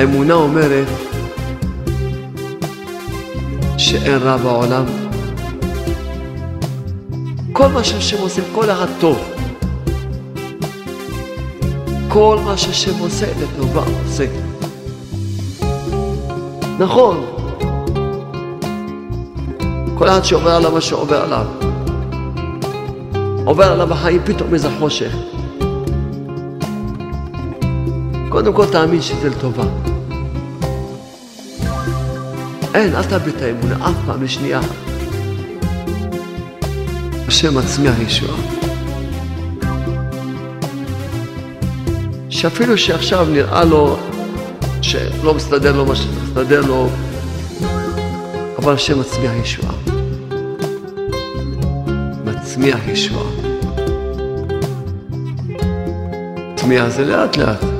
האמונה אומרת שאין רע בעולם. כל מה שהשם עושה, כל אחד טוב. כל מה שהשם עושה לטובה עושה. נכון, כל אחד שעובר עליו מה שעובר עליו. עובר עליו החיים פתאום איזה חושך. קודם כל תאמין שזה לטובה. אין, אל תאבד את האמונה אף פעם לשנייה. השם מצמיח ישועה. שאפילו שעכשיו נראה לו שלא מסתדר לו מה שמסתדר לו, אבל השם מצמיח ישועה. מצמיח ישועה. צמיח זה לאט לאט.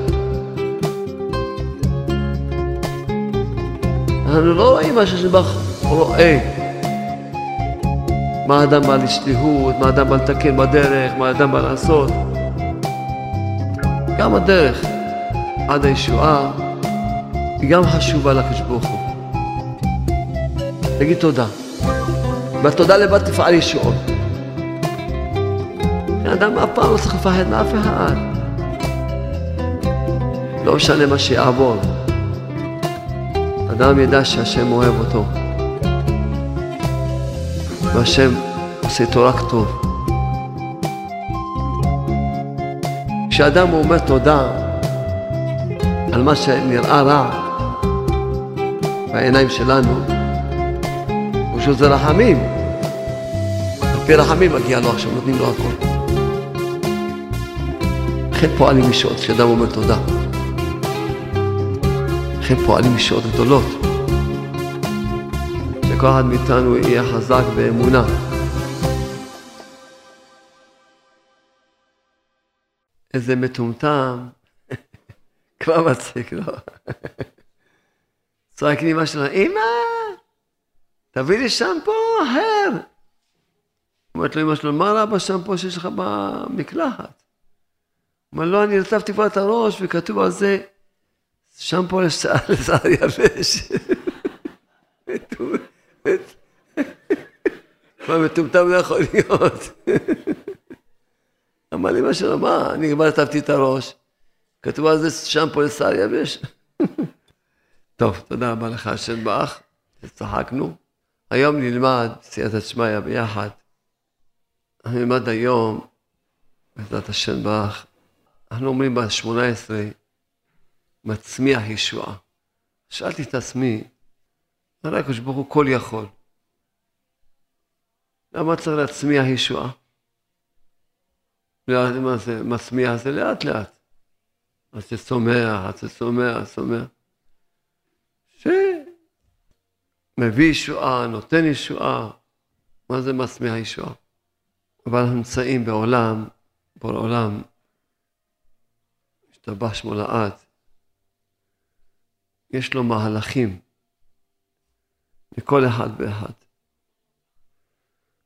אנחנו לא רואים מה ששבח רואה. מה האדם בא לשליחות, מה האדם בא לתקן בדרך, מה האדם בא לעשות. גם הדרך עד הישועה היא גם חשובה לקדוש ברוך הוא. תגיד תודה. והתודה לבד תפעל ישועות. אדם אף פעם לא צריך לפחד מאף אחד. לא משנה מה שיעבור. אדם ידע שהשם אוהב אותו. והשם עושה איתו רק טוב. כשאדם אומר תודה על מה שנראה רע בעיניים שלנו, פשוט זה רחמים. על פי רחמים מגיע לו עכשיו, נותנים לו הכל. לכן פועלים ישועות כשאדם אומר תודה. לכן פועלים ישועות גדולות. שכל אחד מאיתנו יהיה חזק באמונה. איזה מטומטם, כבר מצחיק, לא? צועק לי אמא שלו, אמא, תביא לי שמפו אחר. אומרת לו אמא שלו, מה רע בשמפו שיש לך במקלחת? אומר, לא, אני רטבתי כבר את הראש, וכתוב על זה, שמפו לשיער יבש. כבר מטומטם לא יכול להיות. אמר לי, מה שלא, מה, אני כבר רטבתי את הראש, כתוב על זה שמפו לשיער יבש. טוב, תודה רבה לך, השם באח, צחקנו. היום נלמד סייעתא שמיא ביחד. נלמד היום, בעזרת השם באח, אנחנו אומרים ב-18, מצמיח ישועה. שאלתי את עצמי, הרי הקדוש ברוך הוא כל יכול. למה צריך להצמיח ישועה? מה זה מצמיח? זה לאט לאט. אז זה צומח, אז זה צומח, צומח. שמביא ישועה, נותן ישועה. מה זה מצמיח ישועה? אבל אנחנו נמצאים בעולם, בעולם, השתבח שמו לעד, יש לו מהלכים לכל אחד ואחד.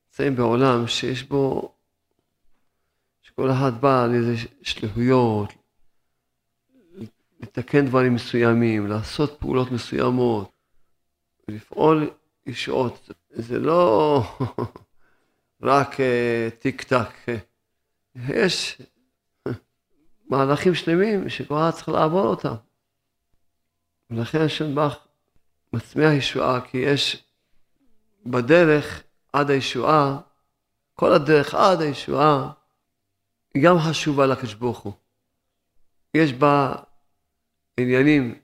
נמצאים בעולם שיש בו, שכל אחד בא לאיזה שליחויות, לתקן דברים מסוימים, לעשות פעולות מסוימות, לפעול ישועות. זה לא רק uh, טיק טק. יש מהלכים שלמים אחד צריך לעבור אותם. ולכן השם בך מצמיח ישועה, כי יש בדרך עד הישועה, כל הדרך עד הישועה, היא גם חשובה לקדוש ברוך הוא. יש בה עניינים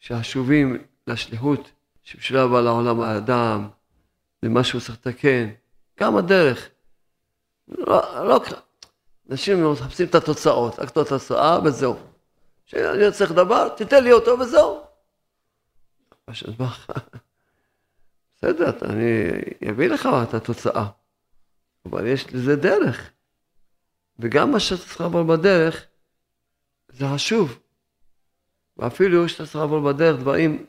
שחשובים לשליחות שבשבילה בא לעולם האדם, למה שהוא צריך לתקן, גם הדרך. לא, לא, אנשים מחפשים את התוצאות, רק את התוצאה וזהו. כשאני צריך דבר, תיתן לי אותו וזהו. בסדר, אני אביא לך את התוצאה, אבל יש לזה דרך. וגם מה שאתה צריך לעבור בדרך, זה חשוב. ואפילו שאתה צריך לעבור בדרך דברים,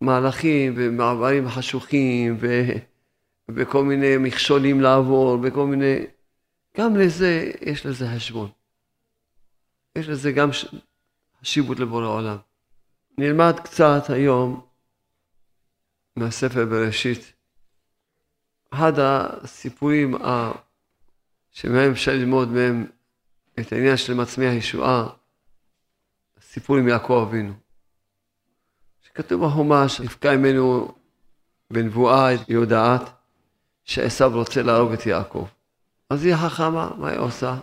מהלכים ומעברים חשוכים ו... וכל מיני מכשולים לעבור וכל מיני... גם לזה יש לזה חשבון. יש לזה גם חשיבות לבורא עולם. נלמד קצת היום מהספר בראשית. אחד הסיפורים שמהם אפשר ללמוד מהם את העניין של מצמיח ישועה, סיפור עם יעקב אבינו. שכתוב בחומש, נפקע ממנו בנבואה יודעת שעשו רוצה להרוג את יעקב. אז היא חכמה, מה היא עושה?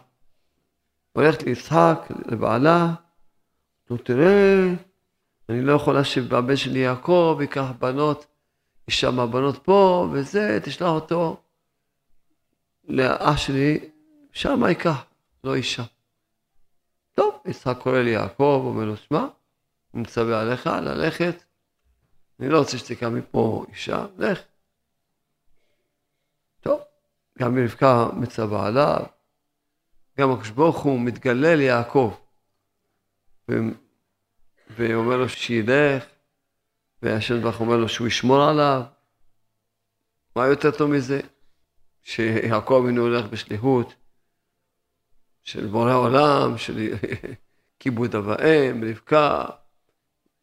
הולכת ליצחק, לבעלה, נו תראה, אני לא יכולה שבבן שלי יעקב ייקח בנות, אישה מהבנות פה וזה, תשלח אותו לאח שלי, שם ייקח, לא אישה. טוב, יצחק קורא לי יעקב, אומר לו, שמע, אני מצווה עליך ללכת, אני לא רוצה שתיקח מפה אישה, לך. טוב, גם רבקה מצווה עליו, גם הקדוש ברוך הוא מתגלה ליעקב, ואומר לו שילך, והשם ברוך אומר לו שהוא ישמור עליו. מה יותר טוב מזה? שיעקב אבינו הולך בשליחות של בורא עולם, של כיבוד אב ואם, רבקה,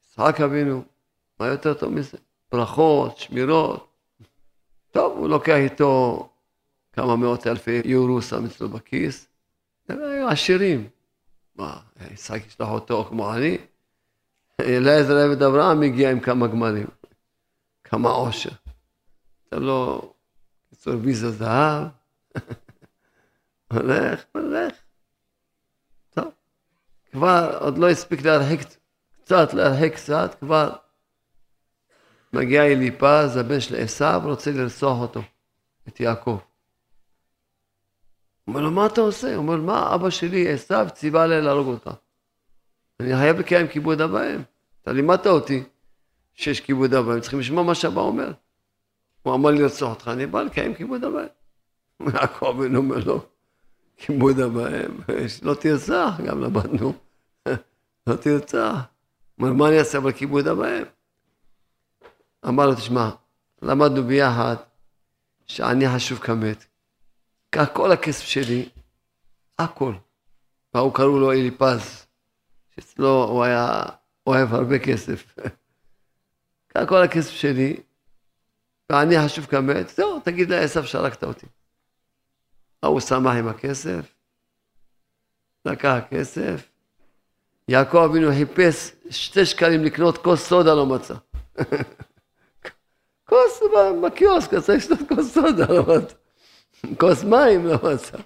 יצחק אבינו, מה יותר טוב מזה? ברכות, שמירות. טוב, הוא לוקח איתו כמה מאות אלפי יורו, שם אצלו בכיס. הם היו עשירים. מה, יצחק ישלח אותו כמו אני? אליעזר עבד אברהם הגיע עם כמה גמלים, כמה עושר. אתה לא, קיצור ויזה זהב, הולך, הולך. טוב, כבר עוד לא הספיק להרחיק קצת, להרחיק קצת, כבר מגיע אליפז, הבן של עשיו, רוצה לרצוח אותו, את יעקב. אומר לו, מה אתה עושה? הוא אומר, מה אבא שלי, עשיו, ציווה עליה להרוג אותך. אני חייב לקיים כיבוד אב. אתה לימדת אותי שיש כיבוד אב ואם, צריכים לשמוע מה שאבא אומר. הוא אמר לי לרצוח אותך, אני בא לקיים כיבוד אב. יעקב בן אומר לו, כיבוד אב לא תרצח, גם למדנו, לא תרצח. אומר, מה אני אעשה אבל כיבוד אב? אמר לו, תשמע, למדנו ביחד שאני חשוב כמת. קח כל הכסף שלי, הכל. והוא קראו לו אליפז. שאצלו הוא היה אוהב הרבה כסף. קח כל הכסף שלי, ואני חשוב כמת, זהו, תגיד לעשו שהרגת אותי. ההוא שמח עם הכסף, לקח כסף, יעקב אבינו חיפש שתי שקלים לקנות כוס סודה, לא מצא. כוס בקיוסק, צריך לשתות כוס סודה, לא מצא. כוס מים, לא מצא.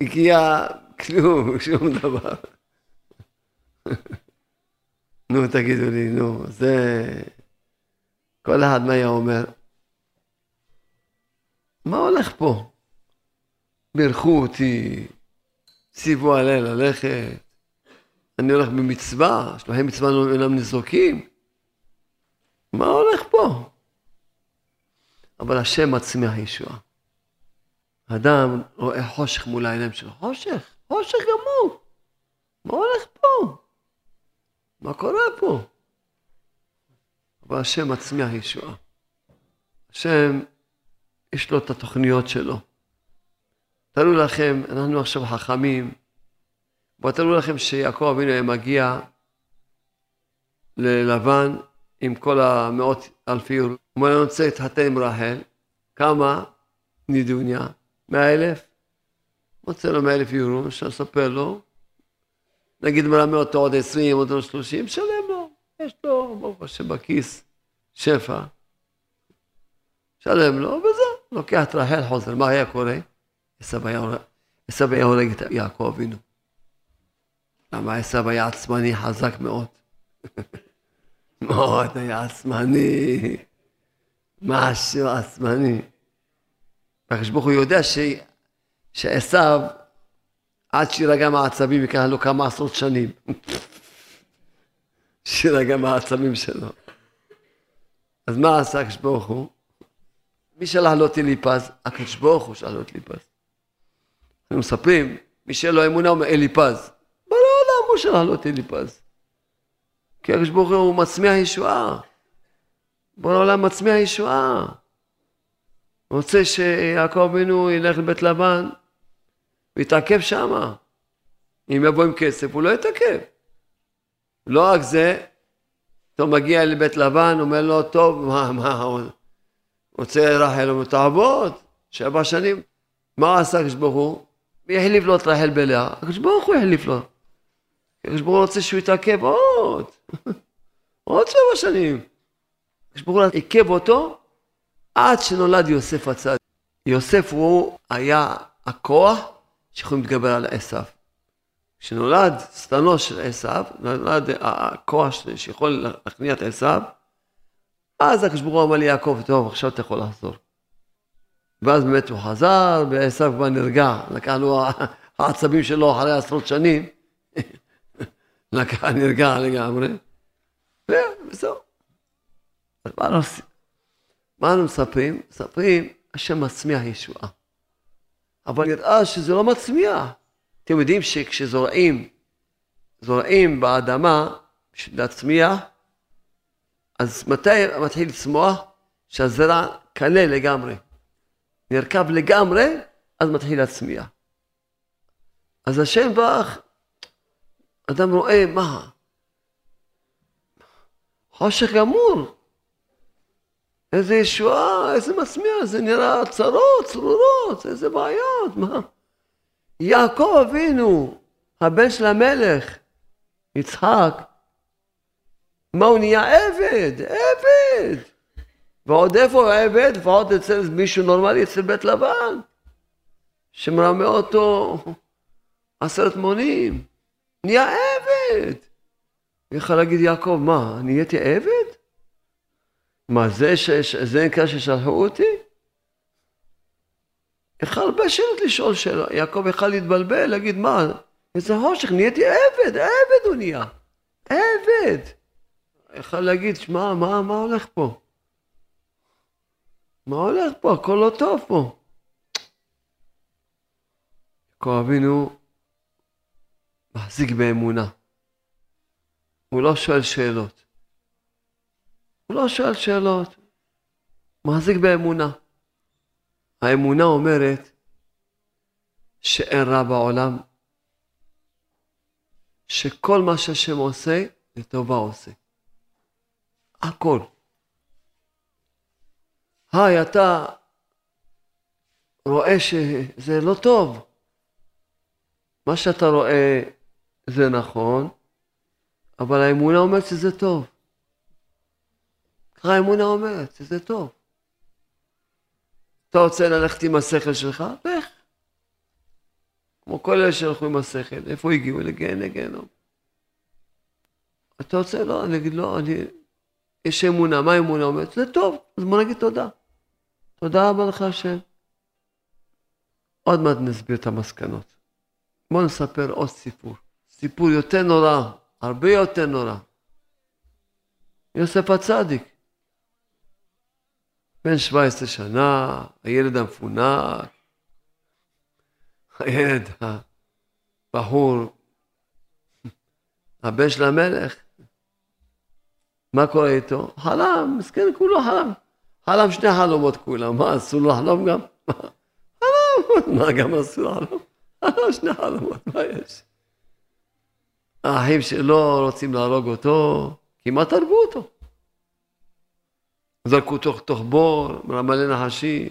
הגיע כלום, שום דבר. נו, תגידו לי, נו, זה... כל אחד מה היה אומר? מה הולך פה? בירכו אותי, ציוו עליה ללכת, אני הולך במצווה, שלוחי מצווה לא אינם ניזוקים. מה הולך פה? אבל השם מצמיח ישועה. אדם רואה חושך מול העיניים שלו, חושך, חושך גמור. מה הולך פה? מה קורה פה? אבל השם מצמיח ישועה. השם, יש לו את התוכניות שלו. תארו לכם, אנחנו עכשיו חכמים, תארו לכם שיעקב אבינו היה מגיע ללבן עם כל המאות אלפי יורו. הוא אומר, אני רוצה להתחתן עם רחל, כמה נידוניה? מאה אלף? רוצה לו מאה אלף יורו, אפשר לספר לו, נגיד מלמד אותו עוד עשרים, עוד שלושים, שלם לו. יש לו, ברוך השם, בכיס, שפע. שלם לו, וזהו. לוקח את רחל, חוזר. מה היה קורה? עשו היה הורג את יעקב אבינו. למה עשו היה עצמני חזק מאוד. מאוד היה עצמני. משהו עצמני. הקדוש ברוך הוא יודע שעשו עד שירגע מהעצבים ייקח לו כמה עשרות שנים. שירגע מהעצבים שלו. אז מה עשה הקדוש ברוך הוא? מי שלח לו את אליפז? הקדוש ברוך הוא שלח לו את אליפז. אנחנו מספרים, מי שאין לו אמונה אומר אליפז. בעולם הוא שלח לו את אליפז. כי הקדוש ברוך הוא מצמיח ישועה. בורא העולם מצמיח ישועה. רוצה שיעקב אבינו ילך לבית לבן, ויתעכב שמה. אם יבוא עם כסף, הוא לא יתעכב. לא רק זה, פתאום מגיע לבית לבן, אומר לו, טוב, מה, מה, הוא רוצה רחל, אומר, תעבוד, שבע שנים. מה עשה הקדוש ברוך הוא? החליף לו את רחל בלאה, הקדוש ברוך הוא החליף לו. הקדוש ברוך הוא רוצה שהוא יתעכב עוד, עוד שבע שנים. הקדוש ברוך הוא עיכב אותו עד שנולד יוסף הצד. יוסף הוא היה הכוח שיכולים להתגבר על עשיו. כשנולד שטנו של עשיו, נולד הכוח שיכול להכניע את עשיו, אז הקדוש ברוך הוא אמר לי, יעקב, טוב, עכשיו אתה יכול לחזור. ואז באמת הוא חזר, ועשיו כבר נרגע, לקח לו העצבים שלו אחרי עשרות שנים, לקח, נרגע לגמרי, וזהו. אז מה אנחנו מספרים? מספרים, השם מצמיח ישועה. אבל נראה שזה לא מצמיח. אתם יודעים שכשזורעים, זורעים באדמה בשביל להצמיח, אז מתי מתחיל לצמוח? שהזרע קלה לגמרי. נרכב לגמרי, אז מתחיל להצמיח. אז השם ברך, אדם רואה, מה? חושך גמור. איזה ישועה, איזה מצמיח, זה נראה צרות, צרורות, איזה בעיות, מה? יעקב אבינו, הבן של המלך, יצחק, מה הוא נהיה עבד? עבד! ועוד איפה הוא עבד? ועוד אצל מישהו נורמלי, אצל בית לבן, שמרמה אותו עשרת מונים. נהיה עבד! יכול להגיד יעקב, מה, נהייתי עבד? מה, זה, ש... זה נקרא ששלחו אותי? יכל שאלות לשאול שאלות. יעקב יכל להתבלבל, להגיד, מה, איזה חושך, נהייתי עבד, עבד הוא נהיה. עבד. יכל להגיד, שמע, מה, מה הולך פה? מה הולך פה? הכל לא טוב פה. יעקב אבינו מחזיק באמונה. הוא לא שואל שאלות. הוא לא שואל שאלות. מחזיק באמונה. האמונה אומרת שאין רע בעולם, שכל מה שהשם עושה, לטובה עושה. הכל. היי, אתה רואה שזה לא טוב. מה שאתה רואה זה נכון, אבל האמונה אומרת שזה טוב. ככה האמונה אומרת שזה טוב. אתה רוצה ללכת עם השכל שלך? לך. כמו כל אלה שהלכו עם השכל, איפה הגיעו? לגיהן לגיהנום. אתה רוצה? לא, אני אגיד לא, אני... יש אמונה, מה האמונה אומרת? זה טוב, אז בוא נגיד תודה. תודה רבה לך השם. עוד מעט נסביר את המסקנות. בואו נספר עוד סיפור. סיפור יותר נורא, הרבה יותר נורא. יוסף הצדיק. בן 17 שנה, הילד המפונק, הילד הבחור, הבן של המלך, מה קורה איתו? חלם, מסכן כולו חלם. חלם שני חלומות כולם, מה אסור לו לחלום גם? חלם, מה גם אסור לחלום? חלם שני חלומות, מה יש? האחים שלו רוצים להרוג אותו, כמעט הרגו אותו. זרקו אותו לתוך בור, מלא נחשים,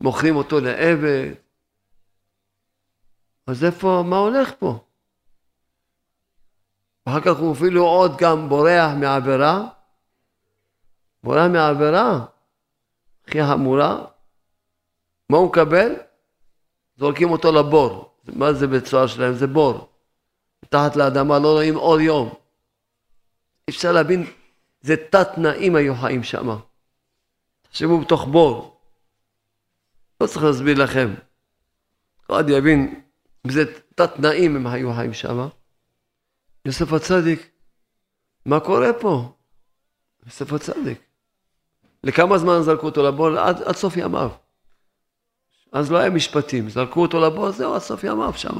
מוכרים אותו לעבד. אז איפה, מה הולך פה? ואחר כך הוא אפילו עוד גם בורח מעבירה, בורח מעבירה הכי חמורה, מה הוא מקבל? זורקים אותו לבור. מה זה בית שלהם? זה בור. מתחת לאדמה לא רואים אור יום. אפשר להבין זה תת תנאים היו חיים שם. תחשבו בתוך בור. לא צריך להסביר לכם. אחד יבין באיזה תת תנאים הם היו חיים שם. יוסף הצדיק, מה קורה פה? יוסף הצדיק. לכמה זמן זרקו אותו לבור? עד, עד סוף ימיו. אז לא היה משפטים, זרקו אותו לבור, זהו, עד סוף ימיו שם.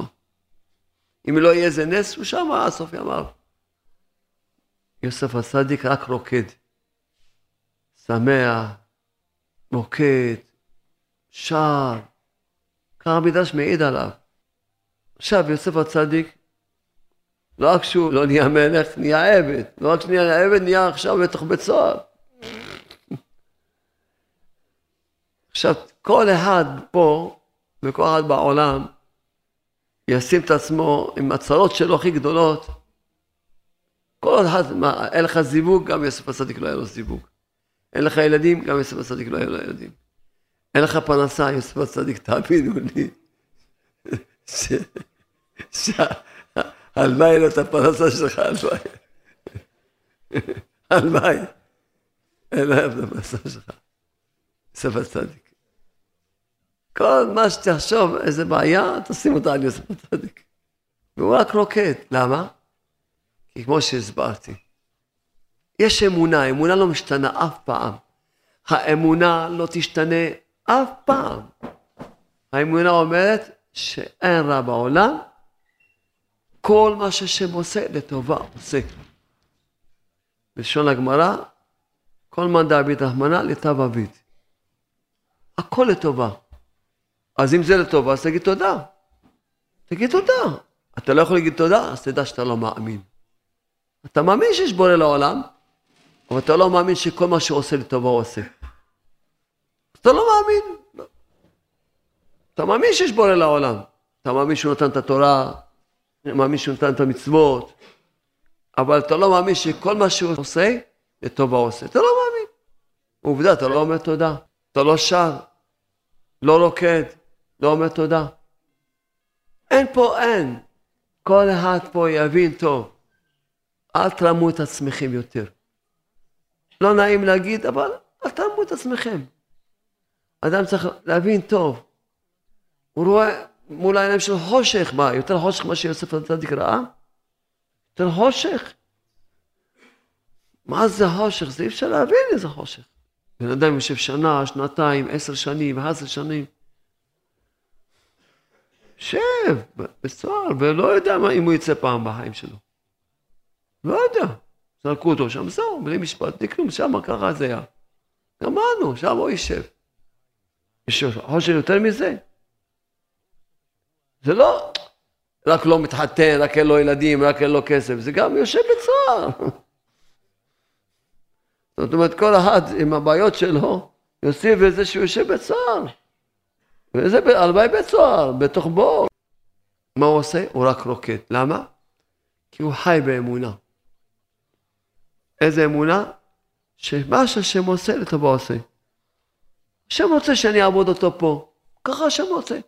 אם לא יהיה איזה נס, הוא שם עד סוף ימיו. יוסף הצדיק רק רוקד. שמח, רוקד, שר. ככה המדרש מעיד עליו. עכשיו, יוסף הצדיק לא רק שהוא לא נהיה מלך, נהיה עבד. לא רק שנהיה עבד, נהיה עכשיו בתוך בית סוהר. עכשיו, כל אחד פה, וכל אחד בעולם, ישים את עצמו עם הצרות שלו הכי גדולות. כל אחד, מה, אין לך זיווג, גם יוסף הצדיק לא היה לו זיווג. אין לך ילדים, גם יוסף הצדיק לא היה לו ילדים. אין לך פרנסה, יוסף הצדיק, תאמינו לי. מה אין את הפרנסה שלך? על מה? אין להם את הפרנסה שלך. יוסף הצדיק. כל מה שתחשוב, איזה בעיה, תשים אותה על יוסף הצדיק. והוא רק רוקד. למה? כי כמו שהסברתי, יש אמונה, אמונה לא משתנה אף פעם. האמונה לא תשתנה אף פעם. האמונה אומרת שאין רע בעולם, כל מה שהשם עושה לטובה עושה. בלשון הגמרא, כל מאן דעביד רחמנא לטב עביד. הכל לטובה. אז אם זה לטובה, אז תגיד תודה. תגיד תודה. אתה לא יכול להגיד תודה, אז תדע שאתה לא מאמין. אתה מאמין שיש בורא לעולם, אבל אתה לא מאמין שכל מה שהוא עושה לטובה הוא עושה. אתה לא מאמין. אתה מאמין שיש בורא לעולם. אתה מאמין שהוא נתן את התורה, מאמין שהוא נתן את המצוות, אבל אתה לא מאמין שכל מה שהוא עושה, לטובה הוא עושה. אתה לא מאמין. עובדה, אתה לא אומר תודה. אתה לא שר, לא רוקד, לא אומר תודה. אין פה אין. כל אחד פה יבין טוב. אל תרמו את עצמכם יותר. לא נעים להגיד, אבל אל תרמו את עצמכם. אדם צריך להבין טוב. הוא רואה מול העיניים של חושך, מה, יותר חושך ממה שיוסף הצדיק ראה? יותר חושך? מה זה חושך? זה אי אפשר להבין איזה חושך. בן אדם יושב שנה, שנתיים, עשר שנים, עשר שנים. שב, בסוהר, ולא יודע מה, אם הוא יצא פעם בחיים שלו. לא יודע. זרקו אותו שם, זהו, בלי משפט, בלי כלום, שם ככה זה היה. גמרנו, שם הוא יישב. יש חושך יותר מזה? זה לא רק לא מתחתן, רק אין לו ילדים, רק אין לו כסף, זה גם יושב בצער. זאת אומרת, כל אחד עם הבעיות שלו, יוסיף לזה שהוא יושב בצער. וזה הלוואי בית סוהר, בתוך בור. מה הוא עושה? הוא רק רוקד. למה? כי הוא חי באמונה. איזה אמונה? שמה שהשם עושה, לטובה עושה. השם רוצה שאני אעבוד אותו פה. ככה השם רוצה.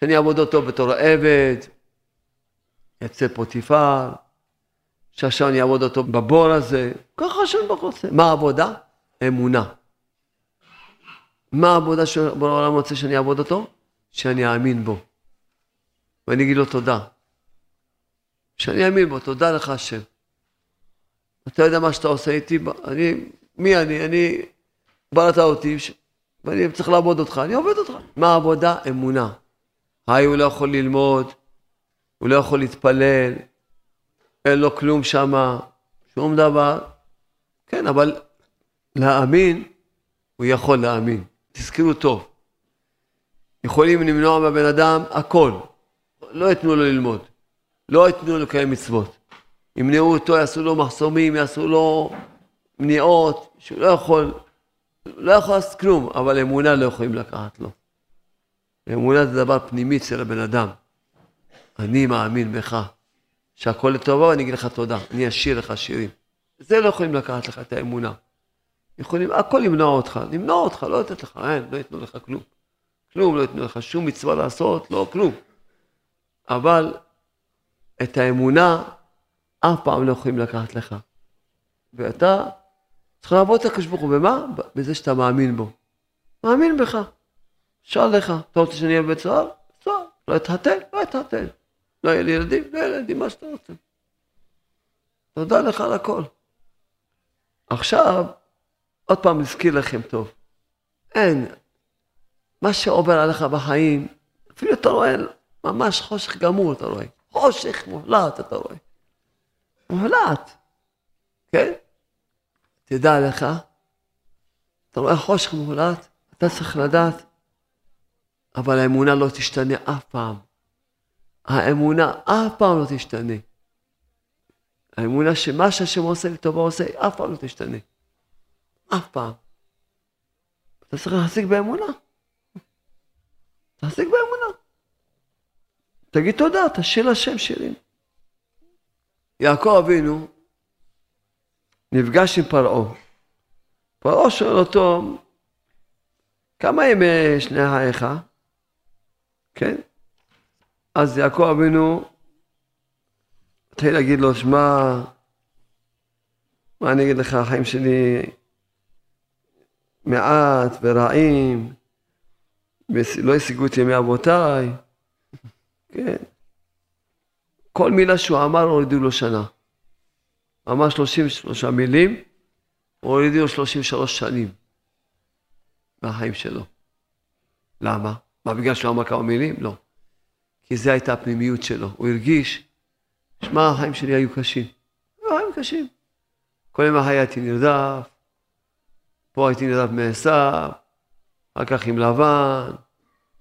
שאני אעבוד אותו בתור עבד, יצא פוטיפר, שעכשיו אני אעבוד אותו בבור הזה. ככה השם רוצה. מה העבודה? אמונה. מה העבודה שבעולם רוצה שאני אעבוד אותו? שאני אאמין בו. ואני אגיד לו תודה. שאני אאמין בו, תודה לך השם. אתה יודע מה שאתה עושה איתי, אני, מי אני? אני, בראת אותי, ואני צריך לעבוד אותך, אני עובד אותך. מה העבודה? אמונה. היי, הוא לא יכול ללמוד, הוא לא יכול להתפלל, אין לו כלום שמה, שום דבר. כן, אבל להאמין, הוא יכול להאמין. תזכרו טוב. יכולים למנוע מהבן אדם הכל. לא ייתנו לו ללמוד. לא ייתנו לו לקיים מצוות. ימנעו אותו, יעשו לו מחסומים, יעשו לו מניעות, שהוא לא יכול, לא יכול לעשות כלום, אבל אמונה לא יכולים לקחת לו. אמונה זה דבר פנימי אצל הבן אדם. אני מאמין בך, שהכל לטובה ואני אגיד לך תודה, אני אשאיר לך שירים. זה לא יכולים לקחת לך את האמונה. יכולים הכל למנוע אותך, למנוע אותך, לא לתת לך, אין, לא ייתנו לך כלום. כלום לא ייתנו לך, שום מצווה לעשות, לא כלום. אבל את האמונה אף פעם לא יכולים לקחת לך. ואתה צריך לעבוד את הקדוש ברוך הוא, במה? בזה שאתה מאמין בו. מאמין בך. שאל לך, אתה רוצה שאני אהיה בבית סוהר? סוהר. לא אתחתן? לא אתחתן. לא יהיה לי ילדים? לא יהיה לי ילדים, מה שאתה רוצה. תודה לך על הכל. עכשיו, עוד פעם נזכיר לכם טוב. אין. מה שעובר עליך בחיים, אפילו אתה רואה ממש חושך גמור, אתה רואה. חושך מוחלט, אתה רואה. מוחלט. כן? תדע לך, אתה רואה חושך מוחלט, אתה צריך לדעת, אבל האמונה לא תשתנה אף פעם. האמונה אף פעם לא תשתנה. האמונה שמה שהשם עושה לי טובה עושה, אף פעם לא תשתנה. אף פעם. אתה צריך להחזיק באמונה. תחזיק באמונה. תגיד תודה, תשאיר לשם שירים. יעקב אבינו נפגש עם פרעה. פרעה שואל אותו, כמה ימי שני חייך? כן? אז יעקב אבינו התחיל להגיד לו, שמע, מה אני אגיד לך, החיים שלי מעט ורעים, ולא השיגו את ימי אבותיי. כן. כל מילה שהוא אמר הורידו לו שנה. אמר 33 מילים, הורידו לו 33 שנים מהחיים שלו. למה? מה, בגלל שהוא אמר כמה מילים? לא. כי זו הייתה הפנימיות שלו. הוא הרגיש, שמע, החיים שלי היו קשים. החיים קשים. כל יום הייתי נרדף, פה הייתי נרדף מעשיו, אחר כך עם לבן,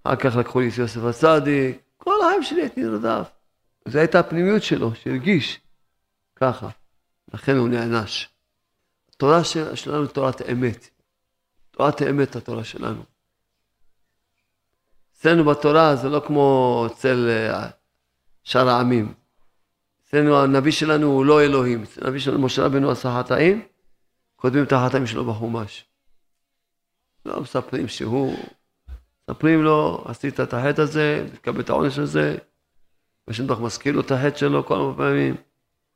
אחר כך לקחו לי את יוסף הצדיק, כל החיים שלי הייתי נרדף. זו הייתה הפנימיות שלו, שהרגיש ככה. לכן הוא נענש. התורה שלנו היא תורת אמת. תורת האמת התורה שלנו. אצלנו בתורה זה לא כמו אצל אה, שאר העמים. אצלנו הנביא שלנו הוא לא אלוהים. הנביא שלנו, משה רבנו עשה חטאים, כותבים את החטאים שלו בחומש. לא מספרים שהוא, מספרים לו, עשית את החטא הזה, תקבל את העונש הזה, ושם דבר מזכיר לו את החטא שלו כל מיני פעמים.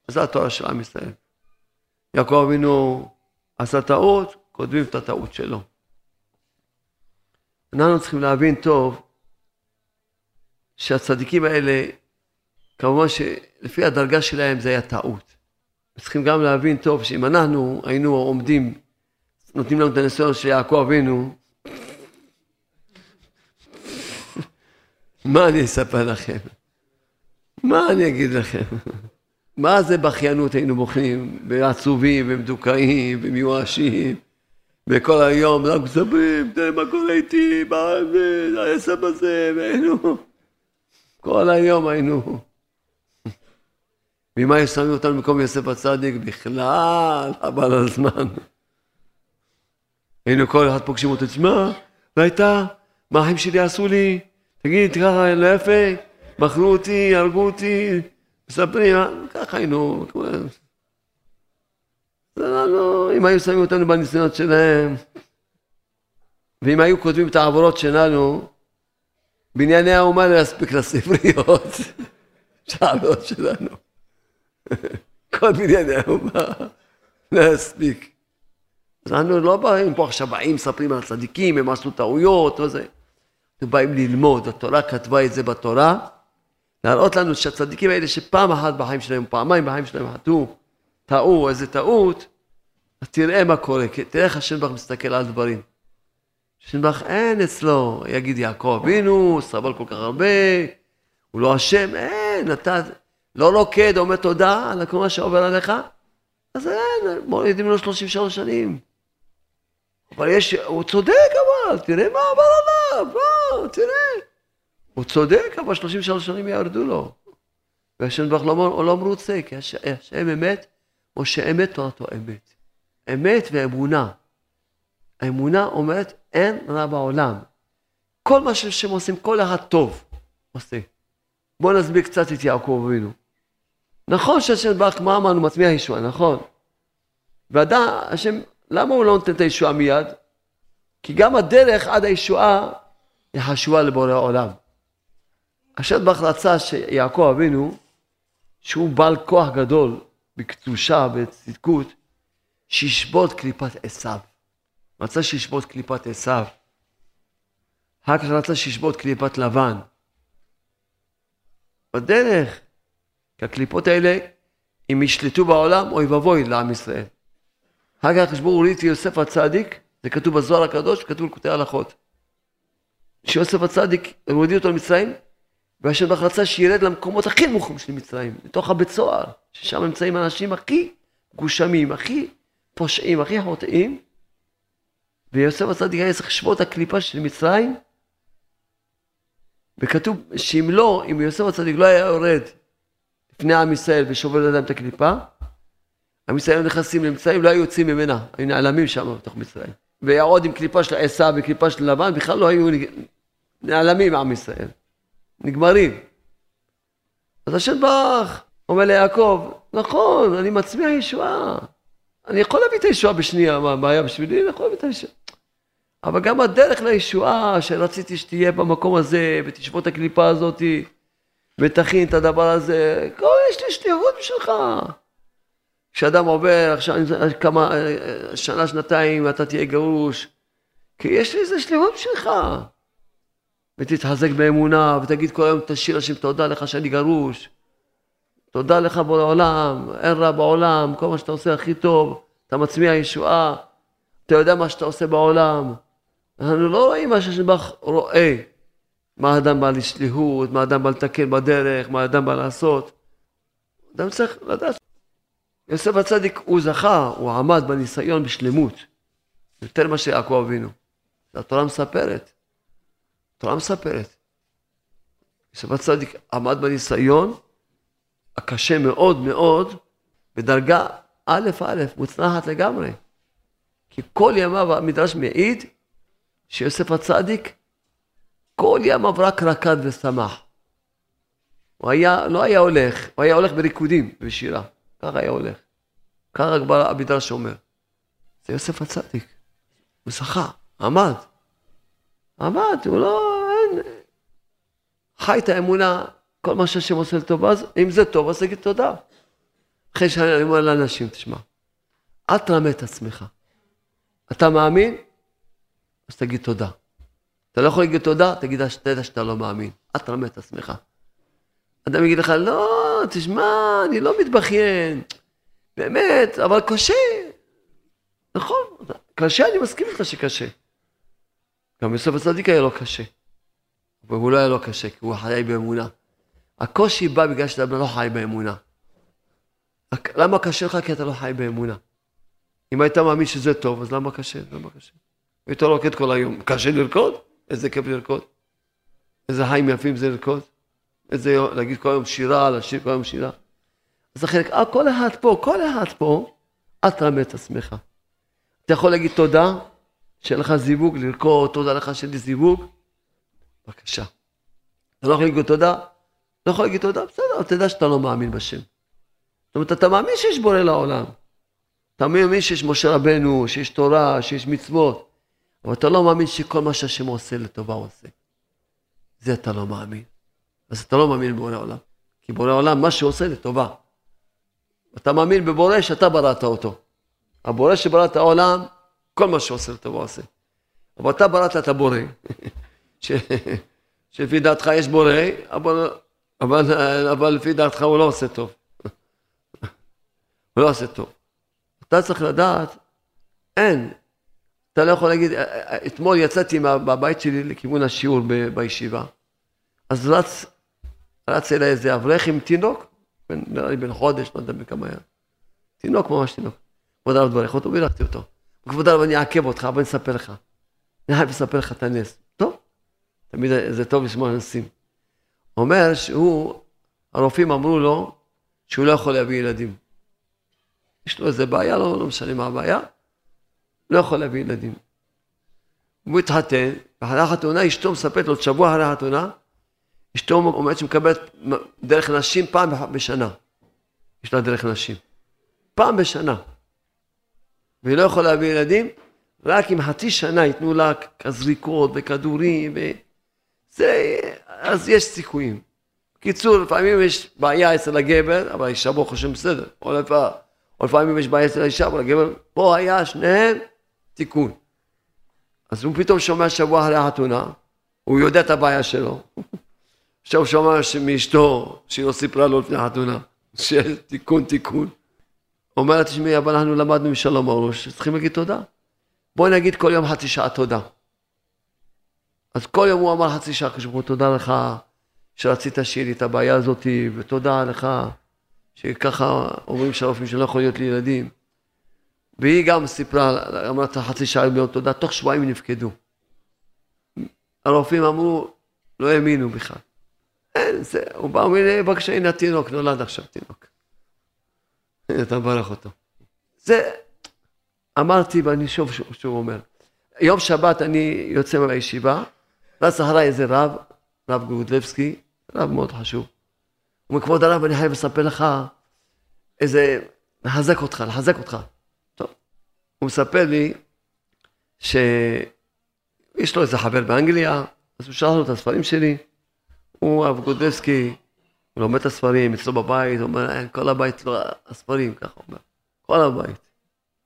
זו התורה של עם ישראל. יעקב אבינו עשה טעות, כותבים את הטעות שלו. אנחנו צריכים להבין טוב שהצדיקים האלה, כמובן שלפי הדרגה שלהם זה היה טעות. צריכים גם להבין טוב שאם אנחנו היינו עומדים, נותנים לנו את הניסיון של יעקב אבינו, מה אני אספר לכם? מה אני אגיד לכם? מה זה בכיינות היינו בוכים, ועצובים ומדוכאים ומיואשים, וכל היום רק מספרים, תראה מה קורה איתי, העסק הזה, והיינו, כל היום היינו. ואם היו שמים אותנו במקום יוסף הצדיק, בכלל, חבל על הזמן. היינו כל אחד פוגשים אותו, תשמע, והייתה, מה החיים שלי עשו לי? תגיד, ככה, לא יפה, מכרו אותי, הרגו אותי, מספרים, ככה היינו. זה לא, אם היו שמים אותנו בניסיונות שלהם, ואם היו כותבים את העבורות שלנו, בנייני האומה לא יספיק לספריות, שהעבורות שלנו. כל בנייני האומה לא יספיק. אז אנחנו לא באים פה עכשיו, באים, מספרים על הצדיקים, הם עשו טעויות וזה. אנחנו באים ללמוד, התורה כתבה את זה בתורה, להראות לנו שהצדיקים האלה שפעם אחת בחיים שלהם, פעמיים בחיים שלהם חטאו, טעו, איזה טעות, אז תראה מה קורה, תראה איך השם ברוך מסתכל על דברים. השם ברוך אין אצלו, יגיד יעקב אבינו, סבל כל כך הרבה, הוא לא אשם, אין, אתה לא לוקד, אומר תודה על כל מה שעובר עליך, אז אין, מורידים לו 33 שנים. אבל יש, הוא צודק אבל, תראה מה עבר עליו, בוא, תראה. הוא צודק, אבל 33 שנים ירדו לו. והשם ברוך לא, לא מרוצה, כי השם אמת, או שאמת תורתו אמת. אמת ואמונה. האמונה אומרת, אין רע בעולם. כל מה שהשם עושים, כל אחד טוב עושה. בואו נסביר קצת את יעקב אבינו. נכון שהשם ברוך, מה אמרנו? מצמיע ישועה, נכון. ואדם, השם, למה הוא לא נותן את הישועה מיד? כי גם הדרך עד הישועה היא חשובה לבורא העולם. השם ברוך רצה שיעקב אבינו, שהוא בעל כוח גדול בקדושה ובצדקות, שישבות קליפת עשיו. רצה שישבות קליפת עשיו. אחר כך רצה שישבות קליפת לבן. בדרך, כי הקליפות האלה, אם ישלטו בעולם, אוי ואבוי לעם ישראל. אחר כך חשבו ראיתי יוסף הצדיק, זה כתוב בזוהר הקדוש, כתוב לקוטי הלכות. שיוסף הצדיק, הם הורידו אותו למצרים, והשם ברוך רצה שירד למקומות הכי נמוכים של מצרים, לתוך הבית סוהר, ששם נמצאים האנשים הכי גושמים, הכי פושעים, הכי חוטאים, ויוסף הצדיק היה צריך לשבור את הקליפה של מצרים, וכתוב שאם לא, אם יוסף הצדיק לא היה יורד לפני עם ישראל ושובר לידם את הקליפה, עם ישראל נכנסים למצרים, לא היו יוצאים ממנה, היו נעלמים שם בתוך מצרים. ועוד עם קליפה של עשיו וקליפה של לבן, בכלל לא היו נעלמים עם ישראל. נגמרים. אז השם ברח, אומר ליעקב, נכון, אני מצמיע ישועה. אני יכול להביא את הישועה בשנייה, מה הבעיה בשבילי? אני יכול להביא את הישועה. אבל גם הדרך לישועה שרציתי שתהיה במקום הזה, ותשבור את הקליפה הזאת, ותכין את הדבר הזה, כל יש לי שליחות בשבילך. כשאדם עובר עכשיו כמה, שנה, שנתיים, אתה תהיה גרוש, כי יש לי איזה שליחות בשבילך. ותתחזק באמונה, ותגיד כל היום, תשאיר השם, תודה לך שאני גרוש. תודה לך בורא עולם, אין רע בעולם, כל מה שאתה עושה הכי טוב, אתה מצמיע ישועה, אתה יודע מה שאתה עושה בעולם. אנחנו לא רואים מה שהשם רואה. מה האדם בא לשליחות, מה האדם בא לתקן בדרך, מה האדם בא לעשות. אדם צריך לדעת. יוסף הצדיק, הוא זכה, הוא עמד בניסיון בשלמות. יותר ממה שיעקב אבינו. התורה מספרת. התורה מספרת. יוסף הצדיק עמד בניסיון הקשה מאוד מאוד, בדרגה א' א', מוצנחת לגמרי. כי כל ימיו המדרש מעיד שיוסף הצדיק, כל ימיו רק רקד ושמח. הוא היה, לא היה הולך, הוא היה הולך בריקודים, בשירה. ככה היה הולך. ככה כבר המדרש אומר. זה יוסף הצדיק. הוא שחה, עמד. עמד, הוא לא... אין... חי את האמונה, כל מה שהשם עושה לטוב, אז אם זה טוב, אז תגיד תודה. אחרי שאני אומר לאנשים, תשמע, אל תרמה את עצמך. אתה מאמין? אז תגיד תודה. אתה לא יכול להגיד תודה, תגיד, תדע שאתה לא מאמין. אל תרמה את עצמך. אדם יגיד לך, לא, תשמע, אני לא מתבכיין. באמת, אבל קשה. נכון, קשה, אני מסכים איתך שקשה. גם יוסף הצדיק היה לו קשה. אבל הוא לא היה לו קשה, כי הוא חי באמונה. הקושי בא בגלל שאתה לא חי באמונה. למה קשה לך? כי אתה לא חי באמונה. אם היית מאמין שזה טוב, אז למה קשה? למה קשה? היית רוקד כל היום. קשה לרקוד? איזה כיף לרקוד. איזה חיים יפים זה לרקוד. איזה, להגיד כל היום שירה, לשיר כל היום שירה. אז החלק, אה, כל אחד פה, כל אחד פה, אל תרמה את עצמך. אתה יכול להגיד תודה, שיהיה לך זיווג, לרקוד, תודה לך שאין לי זיווג, בבקשה. אתה לא יכול להגיד תודה, לא יכול להגיד תודה, בסדר, תדע שאתה לא מאמין בשם. זאת אומרת, אתה מאמין שיש בורא לעולם. אתה מאמין שיש משה רבנו, שיש תורה, שיש מצוות, אבל אתה לא מאמין שכל מה שהשם עושה לטובה הוא עושה. זה אתה לא מאמין. אז אתה לא מאמין בבורא עולם. כי בורא עולם, מה שהוא עושה לטובה. אתה מאמין בבורא שאתה בראת אותו. הבורא שברא את העולם, כל מה שהוא עושה לטובה עושה. אבל אתה בראת את הבורא, שלפי דעתך יש בורא, אבל, אבל, אבל לפי דעתך הוא לא עושה טוב. הוא לא עושה טוב. אתה צריך לדעת, אין. אתה לא יכול להגיד, אתמול יצאתי מהבית שלי לכיוון השיעור בישיבה, אז רץ, רץ אליי איזה אברך עם תינוק, נראה לי בן חודש, לא יודע בכמה היה. תינוק, ממש תינוק. כבוד הרב דברך אותו, בירכתי אותו. כבוד הרב, אני אעכב אותך, בוא נספר לך. אני חייב לספר לך את הנס. טוב, תמיד זה טוב לשמוע נסים. אומר שהוא, הרופאים אמרו לו שהוא לא יכול להביא ילדים. יש לו איזה בעיה, לא, לא משנה מה הבעיה, לא יכול להביא ילדים. הוא התחתן, ואחרי החתונה אשתו מספרת לו, שבוע אחרי החתונה, אשתו אומרת שמקבלת דרך נשים פעם בשנה. יש לה דרך נשים. פעם בשנה. והיא לא יכולה להביא ילדים, רק אם חצי שנה ייתנו לה זריקות וכדורים, ו... זה, אז יש סיכויים. בקיצור, לפעמים יש בעיה אצל הגבר, אבל האישה ברוך השם בסדר. או לפעמים, יש בעיה אצל האישה, אבל הגבר, פה היה שניהם תיקון. אז הוא פתאום שומע שבוע אחרי החתונה, הוא יודע את הבעיה שלו. עכשיו הוא שומע מאשתו, שהיא לא סיפרה לו לפני החתונה, של תיקון תיקון. אומר לה, תשמעי, אבל אנחנו למדנו משלום הראש, צריכים להגיד תודה. בואי נגיד כל יום חצי שעה תודה. אז כל יום הוא אמר חצי שעה, כשבו תודה לך שרצית שיהיה לי את הבעיה הזאת, ותודה לך שככה אומרים שהרופאים שלא יכול להיות לי ילדים. והיא גם סיפרה, אמרת חצי שעה ביום תודה, תוך שבועיים נפקדו. הרופאים אמרו, לא האמינו בכלל. אין, זה, הוא בא, אומר, בבקשה, הנה התינוק, נולד עכשיו תינוק. אתה מברך אותו. זה, אמרתי ואני שוב שוב אומר, יום שבת אני יוצא מהישיבה, רץ אחריי איזה רב, רב גודלבסקי, רב מאוד חשוב. הוא אומר, כבוד הרב, אני חייב לספר לך איזה, לחזק אותך, לחזק אותך. טוב. הוא מספר לי שיש לו איזה חבר באנגליה, אז הוא שאל לו את הספרים שלי. הוא, הרב גודלבסקי, הוא לומד את הספרים אצלו בבית, הוא אומר, אין, כל הבית לא, הספרים, ככה הוא אומר, כל הבית.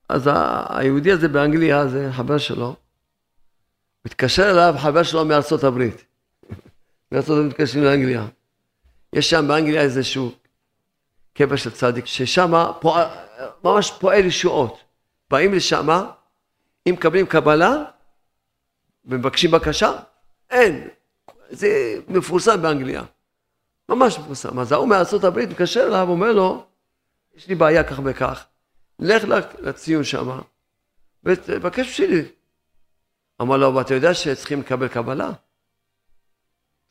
אז היהודי הזה באנגליה, זה חבר שלו, מתקשר אליו חבר שלו מארצות הברית. מארצות הברית מתקשרים לאנגליה. יש שם באנגליה איזשהו קבר של צדיק, ששם ממש פועל ישועות. באים לשם, אם מקבלים קבלה ומבקשים בקשה, אין. זה מפורסם באנגליה. ממש מפורסם. אז ההוא מארצות הברית מתקשר אליו, אומר לו, יש לי בעיה כך וכך, לך לציון שם ותבקש בשבילי. אמר לו, ואתה יודע שצריכים לקבל קבלה?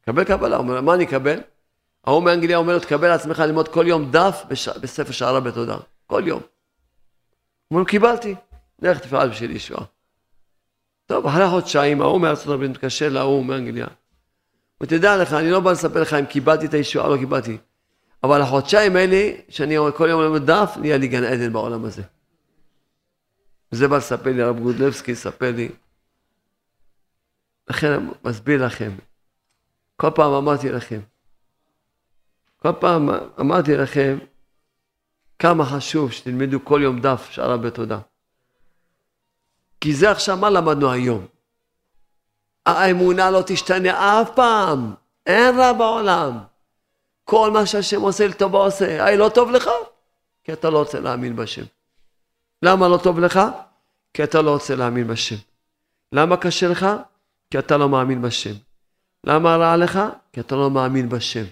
קבל קבלה. הוא אומר, מה אני אקבל? ההוא מאנגליה אומר לו, תקבל לעצמך ללמוד כל יום דף בש... בספר שערה בתודה. כל יום. אומר, קיבלתי, לך תפעל בשביל ישועה. טוב, אחרי חודשיים, ההוא מארצות הברית מתקשר להוא מאנגליה. ותדע לך, אני לא בא לספר לך אם קיבלתי את הישועה או לא קיבלתי. אבל החודשיים האלה, שאני כל יום לומד דף, נהיה לי גן עדן בעולם הזה. וזה בא לספר לי, הרב גודלבסקי ספר לי. לכן אני מסביר לכם. כל פעם אמרתי לכם, כל פעם אמרתי לכם, כמה חשוב שתלמדו כל יום דף שערה בתודה. כי זה עכשיו מה למדנו היום. האמונה לא תשתנה אף פעם, אין רע בעולם. כל מה שהשם עושה לטובה עושה. היי, לא טוב לך? כי אתה לא רוצה להאמין בשם. למה לא טוב לך? כי אתה לא רוצה להאמין בשם. למה קשה לך? כי אתה לא מאמין בשם. למה רע לך? כי אתה לא מאמין בשם.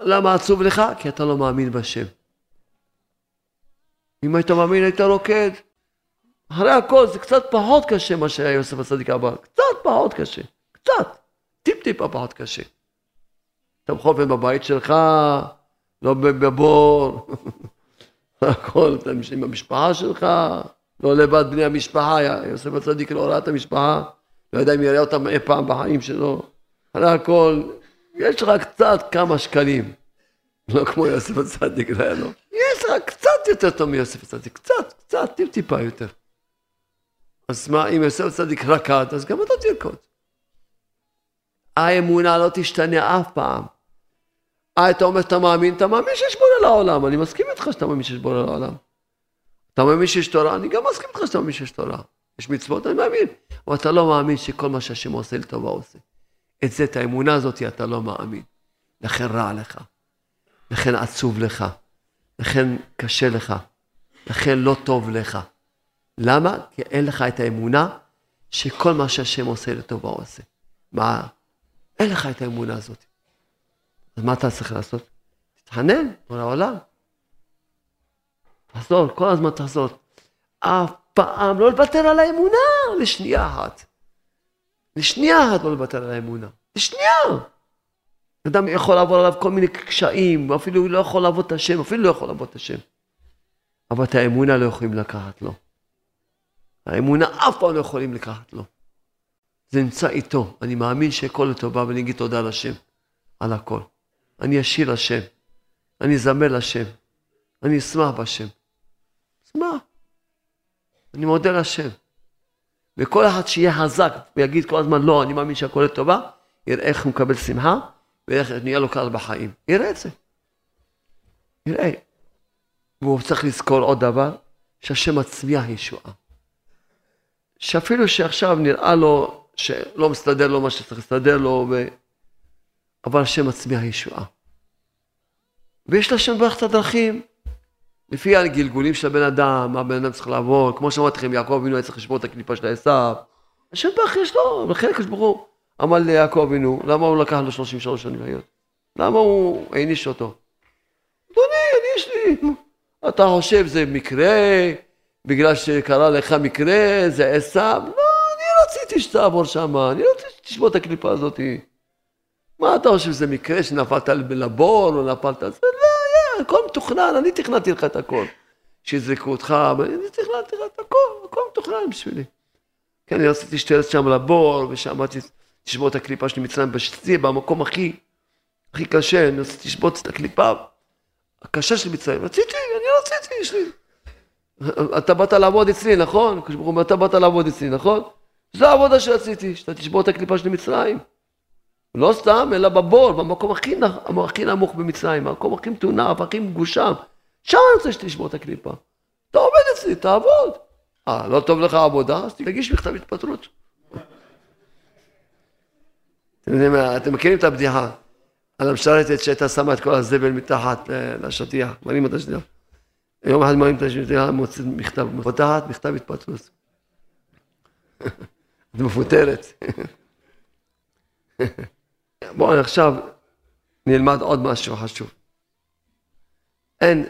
למה עצוב לך? כי אתה לא מאמין בשם. אם היית מאמין היית רוקד. אחרי הכל זה קצת פחות קשה מה שהיה יוסף הצדיק אמר. קצת פחות קשה. קצת. טיפ-טיפה פחות קשה. אתה בחופן בבית שלך, לא בבור, הכל, אתה עם המשפחה שלך, לא לבד בני המשפחה, יוסף הצדיק לא ראה את המשפחה, לא יודע אם יראה אותם אי פעם בחיים שלו. אחרי הכל, יש לך קצת כמה שקלים. לא כמו יוסף הצדיק, לא היה לו. יש לך קצת יותר טוב מיוסף הצדיק, קצת, קצת, טיפ טיפה יותר. אז מה, אם יוסף הצדיק רקד, אז גם אתה תרקוד. האמונה לא תשתנה אף פעם. אה, אתה אומר שאתה מאמין, אתה מאמין שיש בורא לעולם, אני מסכים איתך שאתה מאמין שיש בורא לעולם. אתה מאמין שיש תורה, אני גם מסכים איתך שאתה מאמין שיש תורה. יש מצוות, אני מאמין. אבל אתה לא מאמין שכל מה שהשם עושה לטובה עושה. את זה, את האמונה הזאת, אתה לא מאמין. לכן רע לך. לכן עצוב לך. לכן קשה לך. לכן לא טוב לך. למה? כי אין לך את האמונה שכל מה שהשם עושה לטובה עושה. מה? אין לך את האמונה הזאת. אז מה אתה צריך לעשות? תתחנן כל העולם. תחזור, כל הזמן תחזור. אף פעם לא לוותר על האמונה לשנייה אחת. לשנייה אחת לא לוותר על האמונה. לשנייה. אדם יכול לעבור עליו כל מיני קשיים, אפילו הוא לא יכול לעבוד את השם, אפילו לא יכול לעבוד את השם. אבל את האמונה לא יכולים לקחת לו. האמונה אף פעם לא יכולים לקחת לו. זה נמצא איתו. אני מאמין שהכל לטובה ואני אגיד תודה לשם על הכל. אני אשיר לשם, אני אזמר לשם, אני אשמח בשם. אשמח. אני מודה לשם. וכל אחד שיהיה חזק ויגיד כל הזמן לא, אני מאמין שהכל לטובה, יראה איך הוא מקבל שמחה ואיך נהיה לו קל בחיים. יראה את זה. יראה. והוא צריך לזכור עוד דבר, שהשם מצמיח ישועה. שאפילו שעכשיו נראה לו שלא מסתדר לו מה שצריך להסתדר לו, ו... אבל השם מצמיח ישועה. ויש להשם ברך את הדרכים. לפי הגלגולים של הבן אדם, מה הבן אדם צריך לעבור, כמו שאמרתי לכם, יעקב אבינו היה צריך לשבור את הקליפה של עשיו. השם ברך יש לו, לכן הקדוש ברוך הוא אמר ליעקב אבינו, למה הוא לקח לו 33 שנים להיות? למה הוא העניש אותו? אדוני, אני יש לי... אתה חושב זה מקרה, בגלל שקרה לך מקרה, זה עשיו? לא, אני רציתי שתעבור שם, אני רציתי שתשבור את הקליפה הזאת. מה אתה חושב, זה מקרה שנפלת לבור או נפלת... זה לא, היה, הכל מתוכנן, אני תכננתי לך את הכל. שיזרקו אותך, אני צריך לתת הכל, הכל מתוכנן בשבילי. כן, אני רציתי שתלך שם לבור, ושם תשבור את הקליפה שלי מצרים בשיא, במקום הכי, הכי קשה, אני רציתי לשבות את הקליפה הקשה של מצרים. רציתי, אני רציתי, יש לי. אתה באת לעבוד אצלי, נכון? אתה באת לעבוד אצלי, נכון? זו העבודה שרציתי, שאתה תשבור את הקליפה של מצרים. לא סתם, אלא בבור, במקום הכי, הכי נמוך במצרים, במקום הכי מטונף, הכי מגושם. שם אני רוצה שתשבור את הקליפה. אתה עובד אצלי, תעבוד. אה, לא טוב לך עבודה? אז תגיש מכתב התפטרות. אתם אתם מכירים את הבדיחה על המשרתת שהייתה שמה את כל הזבל מתחת אה, לשטיח, מראים את השטיח. יום אחד מראים את השטיח, מוצאים מכתב, פותחת מכתב התפטרות. את מפוטרת. בואו עכשיו נלמד עוד משהו חשוב. אין,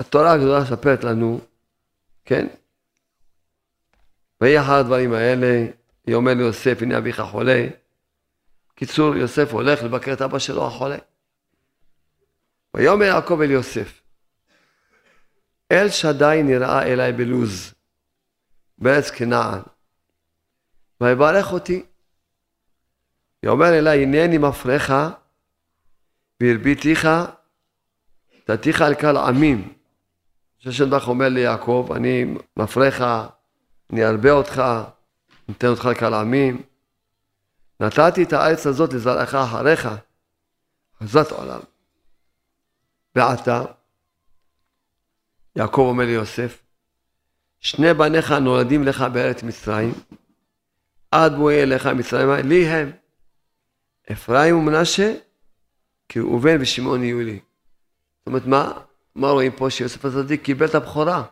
התורה הגדולה מספרת לנו, כן? ויהי אחר הדברים האלה, היא אומר ליוסף, הנה אביך חולה. קיצור, יוסף הולך לבקר את אבא שלו החולה. ויאמר יעקב אל יוסף, אל שדי נראה אליי בלוז, בארץ כנען, ויברך אותי. יאמר אליי, הנני מפריך, והרביתיך, תתיך אל קל עמים. ששנדח אומר ליעקב, אני מפריך, אני ארבה אותך, נותן אותך לקל עמים. נתתי את הארץ הזאת לזרעך אחריך, חזת עולם. ועתה, יעקב אומר ליוסף, שני בניך נולדים לך בארץ מצרים, עד בואי אליך מצרימה, לי הם. אפרים ומנשה, כי ראובן ושמעון יהיו לי. זאת אומרת, מה, מה רואים פה? שיוסף הצדיק קיבל את הבכורה.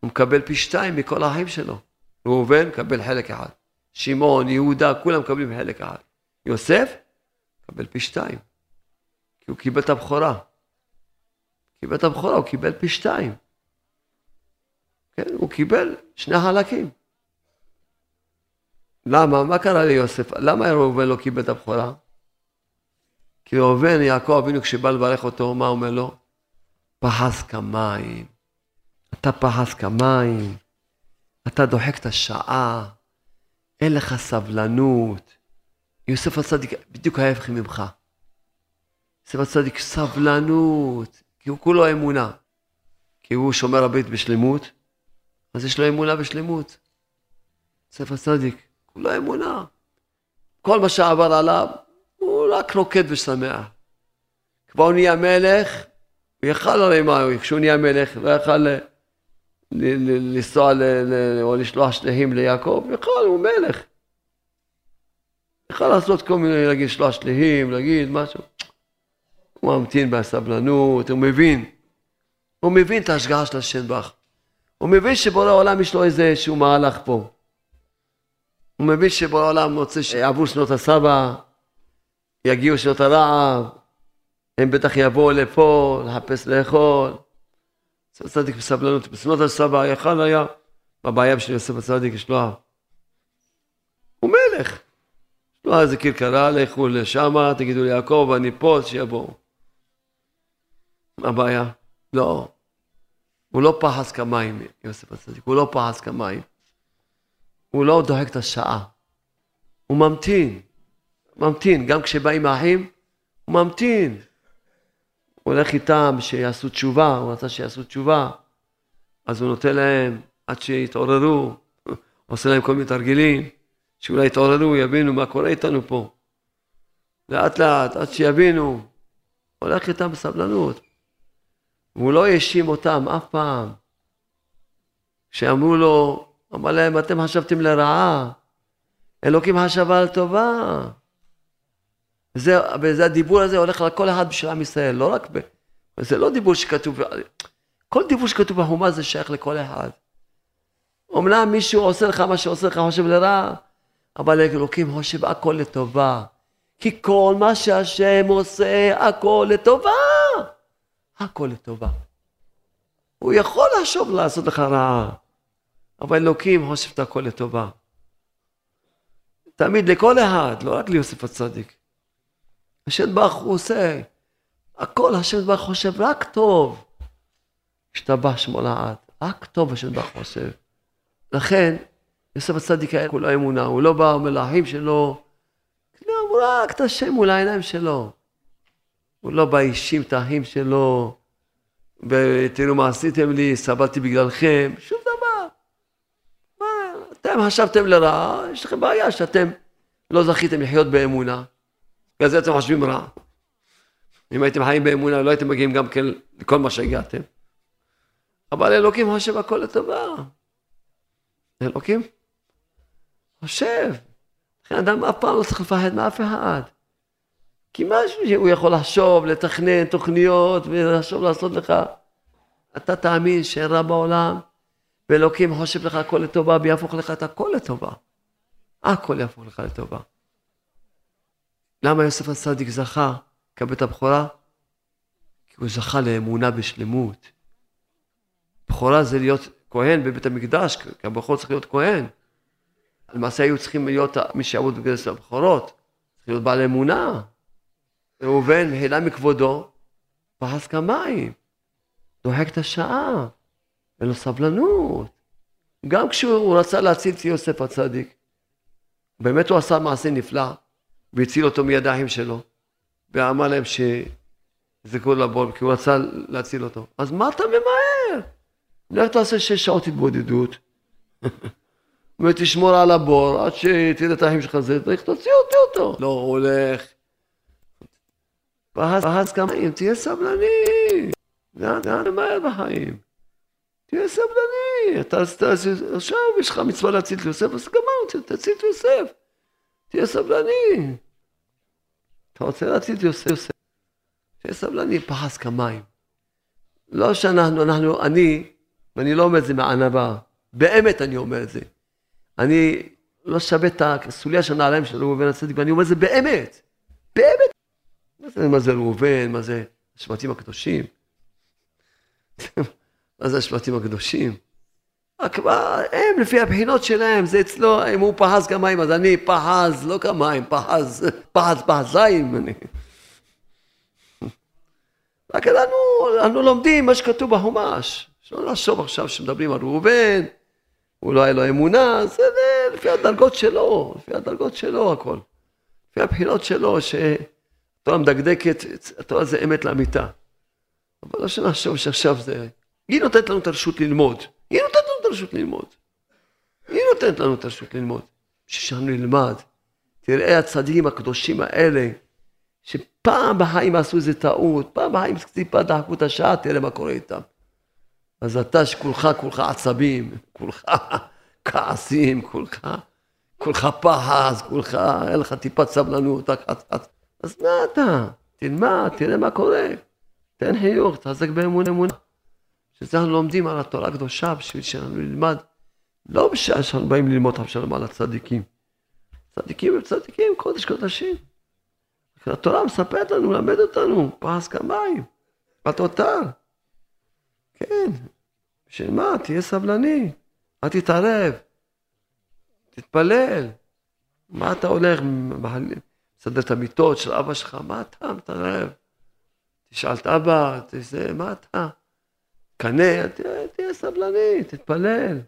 הוא מקבל פי שתיים מכל האחים שלו. ראובן מקבל חלק אחד. שמעון, יהודה, כולם מקבלים חלק אחד. יוסף מקבל פי שתיים. כי הוא קיבל את הבכורה. קיבל את הבכורה, הוא קיבל פי שתיים. כן, הוא קיבל שני חלקים. למה? מה קרה ליוסף? למה ראובן לא קיבל את הבכורה? כי ראובן, יעקב אבינו, כשבא לברך אותו, מה אומר לו? פחז כמים. אתה פחז כמים. אתה דוחק את השעה. אין לך סבלנות. יוסף הצדיק בדיוק ההפך ממך. יוסף הצדיק סבלנות, כי הוא כולו אמונה. כי הוא שומר הברית בשלמות, אז יש לו אמונה בשלמות. יוסף הצדיק. כולו אמונה. כל מה שעבר עליו, הוא רק רוקד ושמח. כבר הוא נהיה מלך, הוא יכל הרי מה, כשהוא נהיה מלך, לא יכל לנסוע או לשלוח שליחים ליעקב, יכל, הוא מלך. יכל לעשות כל מיני, להגיד שלוח שליחים, להגיד משהו. הוא ממתין בסבלנות, הוא מבין. הוא מבין את ההשגחה של השם בך. הוא מבין שבורא העולם יש לו איזה שהוא מהלך פה. הוא מבין שבעולם רוצה שיעברו שנות הסבא, יגיעו שנות הרעב, הם בטח יבואו לפה לחפש לאכול. יוסף הצדיק בסבלנות, בשנות הסבא יכל היה, בבעיה של יוסף הצדיק יש לו, הוא מלך. יש לו איזה כרכרה, לכו לשמה, תגידו ליעקב, אני פה, שיבואו. מה הבעיה? לא. הוא לא פחס כמים, יוסף הצדיק, הוא לא פחס כמים. הוא לא דוחק את השעה, הוא ממתין, ממתין, גם כשבאים האחים, הוא ממתין. הוא הולך איתם שיעשו תשובה, הוא רצה שיעשו תשובה, אז הוא נותן להם עד שיתעוררו, עושה להם כל מיני תרגילים, שאולי יתעוררו, יבינו מה קורה איתנו פה. לאט לאט, עד שיבינו, הולך איתם בסבלנות. והוא לא האשים אותם אף פעם. כשאמרו לו, אמר להם, אתם חשבתם לרעה, אלוקים חשב על טובה. וזה, וזה הדיבור הזה הולך לכל אחד בשביל עם ישראל, לא רק ב... זה לא דיבור שכתוב, כל דיבור שכתוב בחומה זה שייך לכל אחד. אמנם מישהו עושה לך מה שעושה לך חושב לרעה, אבל אלוקים חושב הכל לטובה. כי כל מה שהשם עושה, הכל לטובה. הכל לטובה. הוא יכול לחשוב לעשות לך רעה. אבל אלוקים חושב את הכל לטובה. תמיד לכל אחד, לא רק ליוסף הצדיק. השם ברוך הוא עושה הכל, השם ברוך חושב רק טוב. השתבח שמו לעד. רק טוב השם בך חושב. לכן, יוסף הצדיק היה כולו אמונה, הוא לא בא אומר לאחים שלו, הוא רק את השם מול העיניים שלו. הוא לא בא האשים את האחים שלו, ותראו מה עשיתם לי, סבלתי בגללכם, שום דבר. מה, אתם חשבתם לרעה, יש לכם בעיה שאתם לא זכיתם לחיות באמונה. בגלל זה אתם חושבים רע. אם הייתם חיים באמונה, לא הייתם מגיעים גם כן לכל מה שהגעתם. אבל אלוקים חושב הכל לטובה. אלוקים חושב. לכן אדם אף פעם לא צריך לפחד מאף אחד. כי משהו שהוא יכול לחשוב, לתכנן תוכניות ולחשוב לעשות לך. אתה תאמין שאין רע בעולם, ואלוקים חושב לך הכל לטובה ויהפוך לך את הכל לטובה. הכל יהפוך לך לטובה. למה יוסף הצדיק זכה לקבל את הבכורה? כי הוא זכה לאמונה בשלמות. בכורה זה להיות כהן בבית המקדש, כי הבכור צריך להיות כהן. למעשה היו צריכים להיות מי שיעבוד בגלל הבכורות, צריך להיות בעל אמונה. ראובן העלה מכבודו, פרס כמים, דוחק את השעה, אין לו סבלנות. גם כשהוא רצה להציל את יוסף הצדיק, באמת הוא עשה מעשה נפלא, והציל אותו מידיים שלו, ואמר להם שיזרקו לבור, כי הוא רצה להציל אותו. אז מה אתה ממהר? לך תעשה שש שעות התבודדות, ותשמור על הבור עד שתראה את האחים שלך זה, תוציא אותי אותו. לא, הוא הולך. פרס כמה תהיה סבלני. לאן למהר בחיים? תהיה סבלני. אתה עכשיו יש לך מצווה להציל את יוסף, אז גמרנו, תציל את יוסף. תהיה סבלני. אתה רוצה להציל את יוסף, תהיה סבלני, פרס כמים. לא שאנחנו, אנחנו, אני, ואני לא אומר את זה מענווה, באמת אני אומר את זה. אני לא שווה את הסוליה של הנעליים של ראובן הצדיק, ואני אומר את זה באמת, באמת. מה זה, זה ראובן, מה זה השבטים הקדושים? מה זה השבטים הקדושים? הם לפי הבחינות שלהם, זה אצלו, אם הוא פחז כמים, אז אני פחז, לא כמים, פחז, פחז פחזיים. אני. רק אנחנו, אנחנו לומדים מה שכתוב בחומש. שלא לחשוב עכשיו שמדברים על ראובן, הוא לא היה לו אמונה, זה לפי הדרגות שלו, לפי הדרגות שלו הכל. לפי הבחינות שלו, שהתורה מדקדקת, התורה זה אמת לאמיתה. אבל לא שנחשוב שעכשיו זה... היא נותנת לנו את הרשות ללמוד. היא נותנת לנו את הרשות ללמוד. היא נותנת לנו את הרשות ללמוד. שאנחנו נלמד. תראה הצדיקים הקדושים האלה, שפעם בחיים עשו איזה טעות, פעם בחיים טיפה דחקו את השעה, תראה מה קורה איתם. אז אתה שכולך כולך עצבים, כולך כעסים, כולך, כולך פחז, כולך, אין לך טיפת סבלנות, אז מה אתה? תלמד, תראה מה קורה. תן חיוך, תחזק באמון אמונה. שזה אנחנו לומדים על התורה הקדושה בשביל שאנחנו נלמד, לא בשעה שאנחנו באים ללמוד עכשיו על הצדיקים. צדיקים הם צדיקים, קודש קודשים. התורה מספרת לנו, מלמד אותנו, פרס כמיים, בתותר. כן, בשביל מה? תהיה סבלני, אל תתערב, תתפלל. מה אתה הולך, מסדר את המיטות של אבא שלך, מה אתה מתערב? תשאל את אבא, תזה, מה אתה? קנה, תהיה סבלני, תתפלל.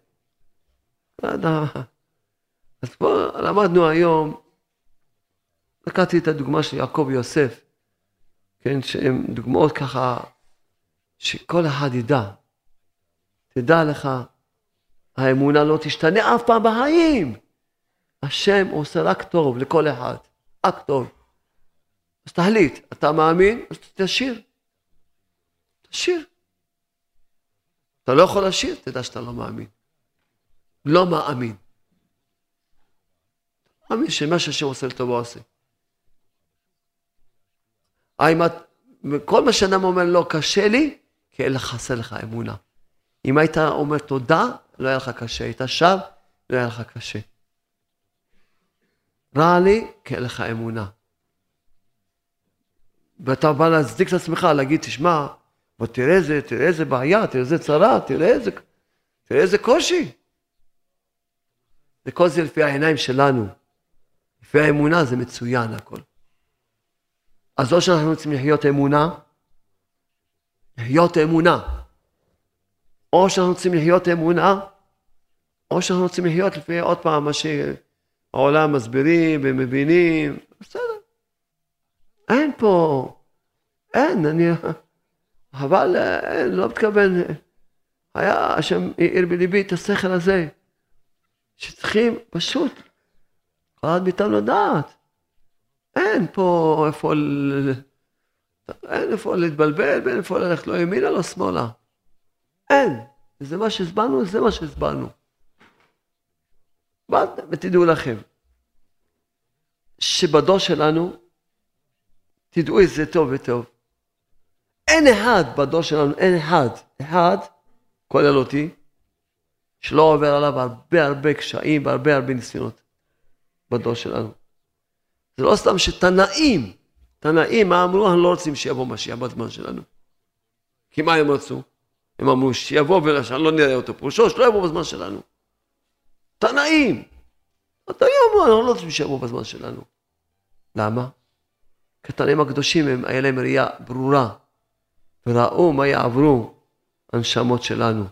אז פה למדנו היום, לקחתי את הדוגמה של יעקב ויוסף, כן, שהן דוגמאות ככה, שכל אחד ידע, תדע לך, האמונה לא תשתנה אף פעם בחיים. השם עושה רק טוב לכל אחד, רק טוב. אז תחליט, אתה מאמין? אז תשאיר. תשאיר. אתה לא יכול לשיר, תדע שאתה לא מאמין. לא מאמין. מאמין שמה שהשם עושה לטובו עושה. כל מה שאדם אומר לא קשה לי, כי אין לך חסר לך אמונה. אם היית אומר תודה, לא היה לך קשה. היית שב, לא היה לך קשה. רע לי, כי אין לך אמונה. ואתה בא להצדיק את עצמך, להגיד, תשמע, ותראה איזה, תראה איזה בעיה, תראה איזה צרה, תראה איזה, תראה איזה קושי. וכל זה לפי העיניים שלנו. לפי האמונה זה מצוין הכל. אז או שאנחנו רוצים לחיות אמונה, לחיות אמונה. או שאנחנו רוצים לחיות אמונה, או שאנחנו רוצים לחיות לפי עוד פעם מה שהעולם מסבירים ומבינים, בסדר. אין פה, אין, אני, אבל אין, לא מתכוון, היה השם העיר בליבי את השכל הזה, שצריכים פשוט, כל אחד מאיתנו לדעת, אין פה איפה, אין איפה להתבלבל, ואין איפה ללכת לא ימינה לא שמאלה, אין, זה מה שהסברנו, זה מה שהסברנו. ותדעו לכם, שבדור שלנו, תדעו את זה טוב וטוב. אין אחד בדור שלנו, אין אחד, אחד, כולל אותי, שלא עובר עליו הרבה הרבה קשיים והרבה הרבה ניסיונות בדור שלנו. זה לא סתם שתנאים, תנאים, מה אמרו? אנחנו לא רוצים שיבוא משיח בזמן שלנו. כי מה הם רצו? הם אמרו שיבוא ושאני לא נראה אותו, פירושו שלא יבוא בזמן שלנו. תנאים. התנאים אמרו, אנחנו לא רוצים שיבוא בזמן שלנו. למה? כי התנאים הקדושים, הם, היה להם ראייה ברורה, וראו מה יעברו הנשמות שלנו.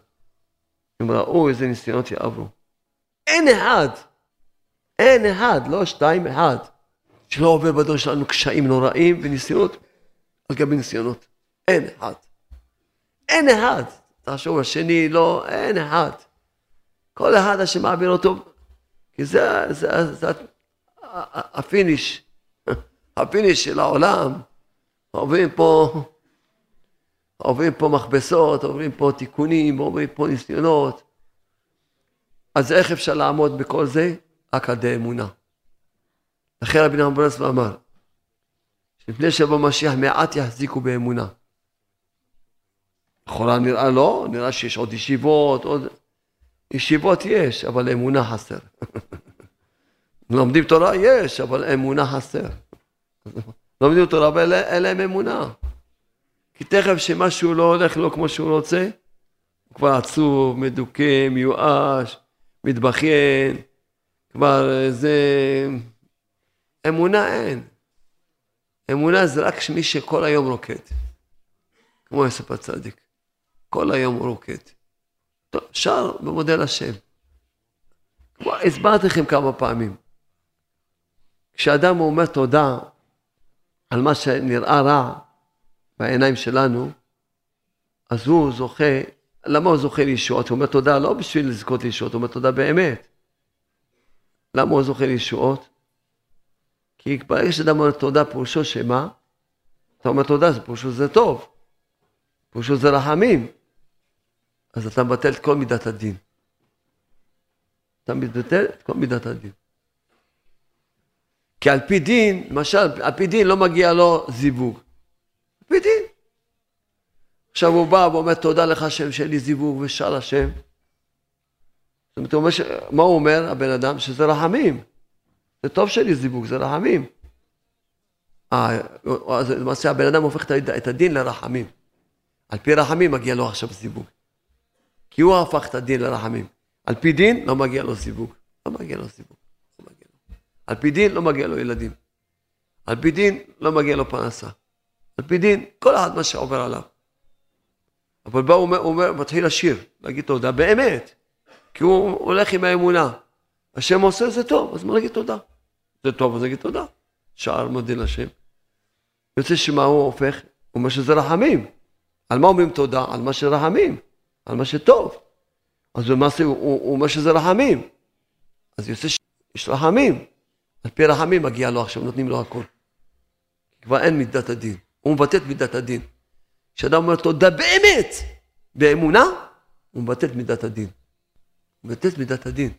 הם ראו איזה ניסיונות יעברו. אין אחד, אין אחד, לא שתיים, אחד, שלא עובר בדור שלנו קשיים נוראים וניסיונות על גבי ניסיונות. אין אחד. אין אחד. תחשוב, השני לא, אין אחד. כל אחד השם מעביר אותו, כי זה, זה, זה, זה ה finish, ה finish של העולם. עוברים פה, עוברים פה מכבסות, עוברים פה תיקונים, עוברים פה ניסיונות. אז איך אפשר לעמוד בכל זה? רק על די אמונה. לכן רבי נחמן ברסלב אמר, שלפני שיבוא משיח מעט יחזיקו באמונה. לכאורה נראה לא, נראה שיש עוד ישיבות, עוד... ישיבות יש, אבל אמונה חסר. לומדים תורה יש, אבל אמונה חסר. לומדים תורה אבל אין להם אמונה. כי תכף שמשהו לא הולך לו כמו שהוא רוצה, הוא כבר עצוב, מדוכא, מיואש, מתבכיין, כבר זה... אמונה אין. אמונה זה רק מי שכל היום רוקד. כמו יוסף הצדיק. כל היום הוא רוקד. טוב, שר ומודה לשם. כבר הסברתי לכם כמה פעמים. כשאדם אומר תודה על מה שנראה רע בעיניים שלנו, אז הוא זוכה, למה הוא זוכה לישועות? הוא אומר תודה לא בשביל לזכות לישועות, הוא אומר תודה באמת. למה הוא זוכה לישועות? כי ברגע שאדם אומר תודה פירושו שמה? אתה אומר תודה, פירושו זה טוב. פירושו זה רחמים. אז אתה מבטל את כל מידת הדין. אתה מבטל את כל מידת הדין. כי על פי דין, למשל, על פי דין לא מגיע לו זיווג. על פי דין. עכשיו הוא בא ואומר תודה לך השם שאין לי זיווג ושר השם. זאת אומרת, הוא אומר ש... מה הוא אומר, הבן אדם? שזה רחמים. זה טוב שאין לי זיווג, זה רחמים. אה, אז למעשה הבן אדם הופך את הדין לרחמים. על פי רחמים מגיע לו עכשיו זיווג. כי הוא הפך את הדין לרחמים. על פי דין לא מגיע לו סיווג. לא מגיע לו סיווג. לא מגיע לו. על פי דין לא מגיע לו ילדים. על פי דין לא מגיע לו פרנסה. על פי דין, כל אחד מה שעובר עליו. אבל בא, הוא אומר, מתחיל לשיר, להגיד תודה, באמת. כי הוא הולך עם האמונה. השם עושה זה טוב, אז מה להגיד תודה? זה טוב, אז נגיד תודה. שער מודה לשם. יוצא שמה הוא הופך? הוא אומר שזה רחמים. על מה אומרים תודה? על מה שרחמים. על מה שטוב. אז למעשה הוא, הוא, הוא אומר שזה רחמים. אז יוצא שיש רחמים. על פי רחמים מגיע לו עכשיו, נותנים לו הכל. כבר אין מידת הדין. הוא מבטא את מידת הדין. כשאדם אומר תודה באמת, באמונה, הוא מבטא את מידת הדין. הוא מבטא את מידת הדין.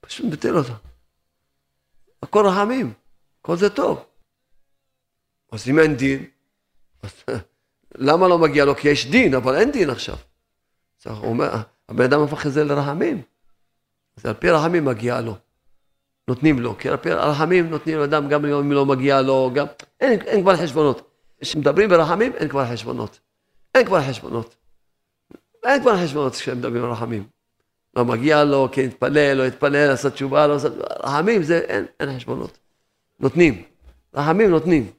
פשוט מבטל אותה. הכל רחמים, הכל זה טוב. אז אם אין דין, אז למה לא מגיע לו? כי יש דין, אבל אין דין עכשיו. הוא אומר, הבן אדם הפך את זה לרחמים. אז על פי רחמים מגיע לו. נותנים לו, כי על פי רחמים נותנים לאדם גם אם לא מגיע לו, גם... אין, אין כבר חשבונות. כשמדברים ברחמים אין כבר חשבונות. אין כבר חשבונות. אין כבר חשבונות כשמדברים ברחמים. לא מגיע לו, כן יתפלל, לא יתפלל, לעשות תשובה, לא לעשות... רחמים זה, אין, אין חשבונות. נותנים. רחמים נותנים.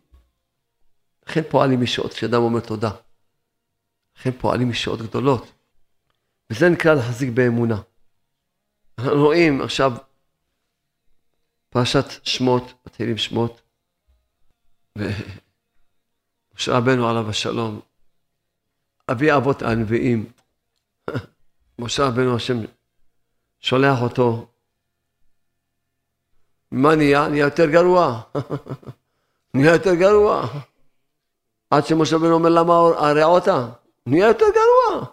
לכן פועלים משעות, כשאדם אומר תודה. לכן פועלים משעות גדולות. וזה נקרא להחזיק באמונה. אנחנו רואים עכשיו פרשת שמות, מתחילים שמות, ומשה רבנו עליו השלום, אבי אבות הנביאים, משה רבנו השם שולח אותו, מה נהיה? נהיה יותר גרוע. נהיה יותר גרוע. עד שמשה רבנו אומר למה הרעותה? נהיה יותר גרוע.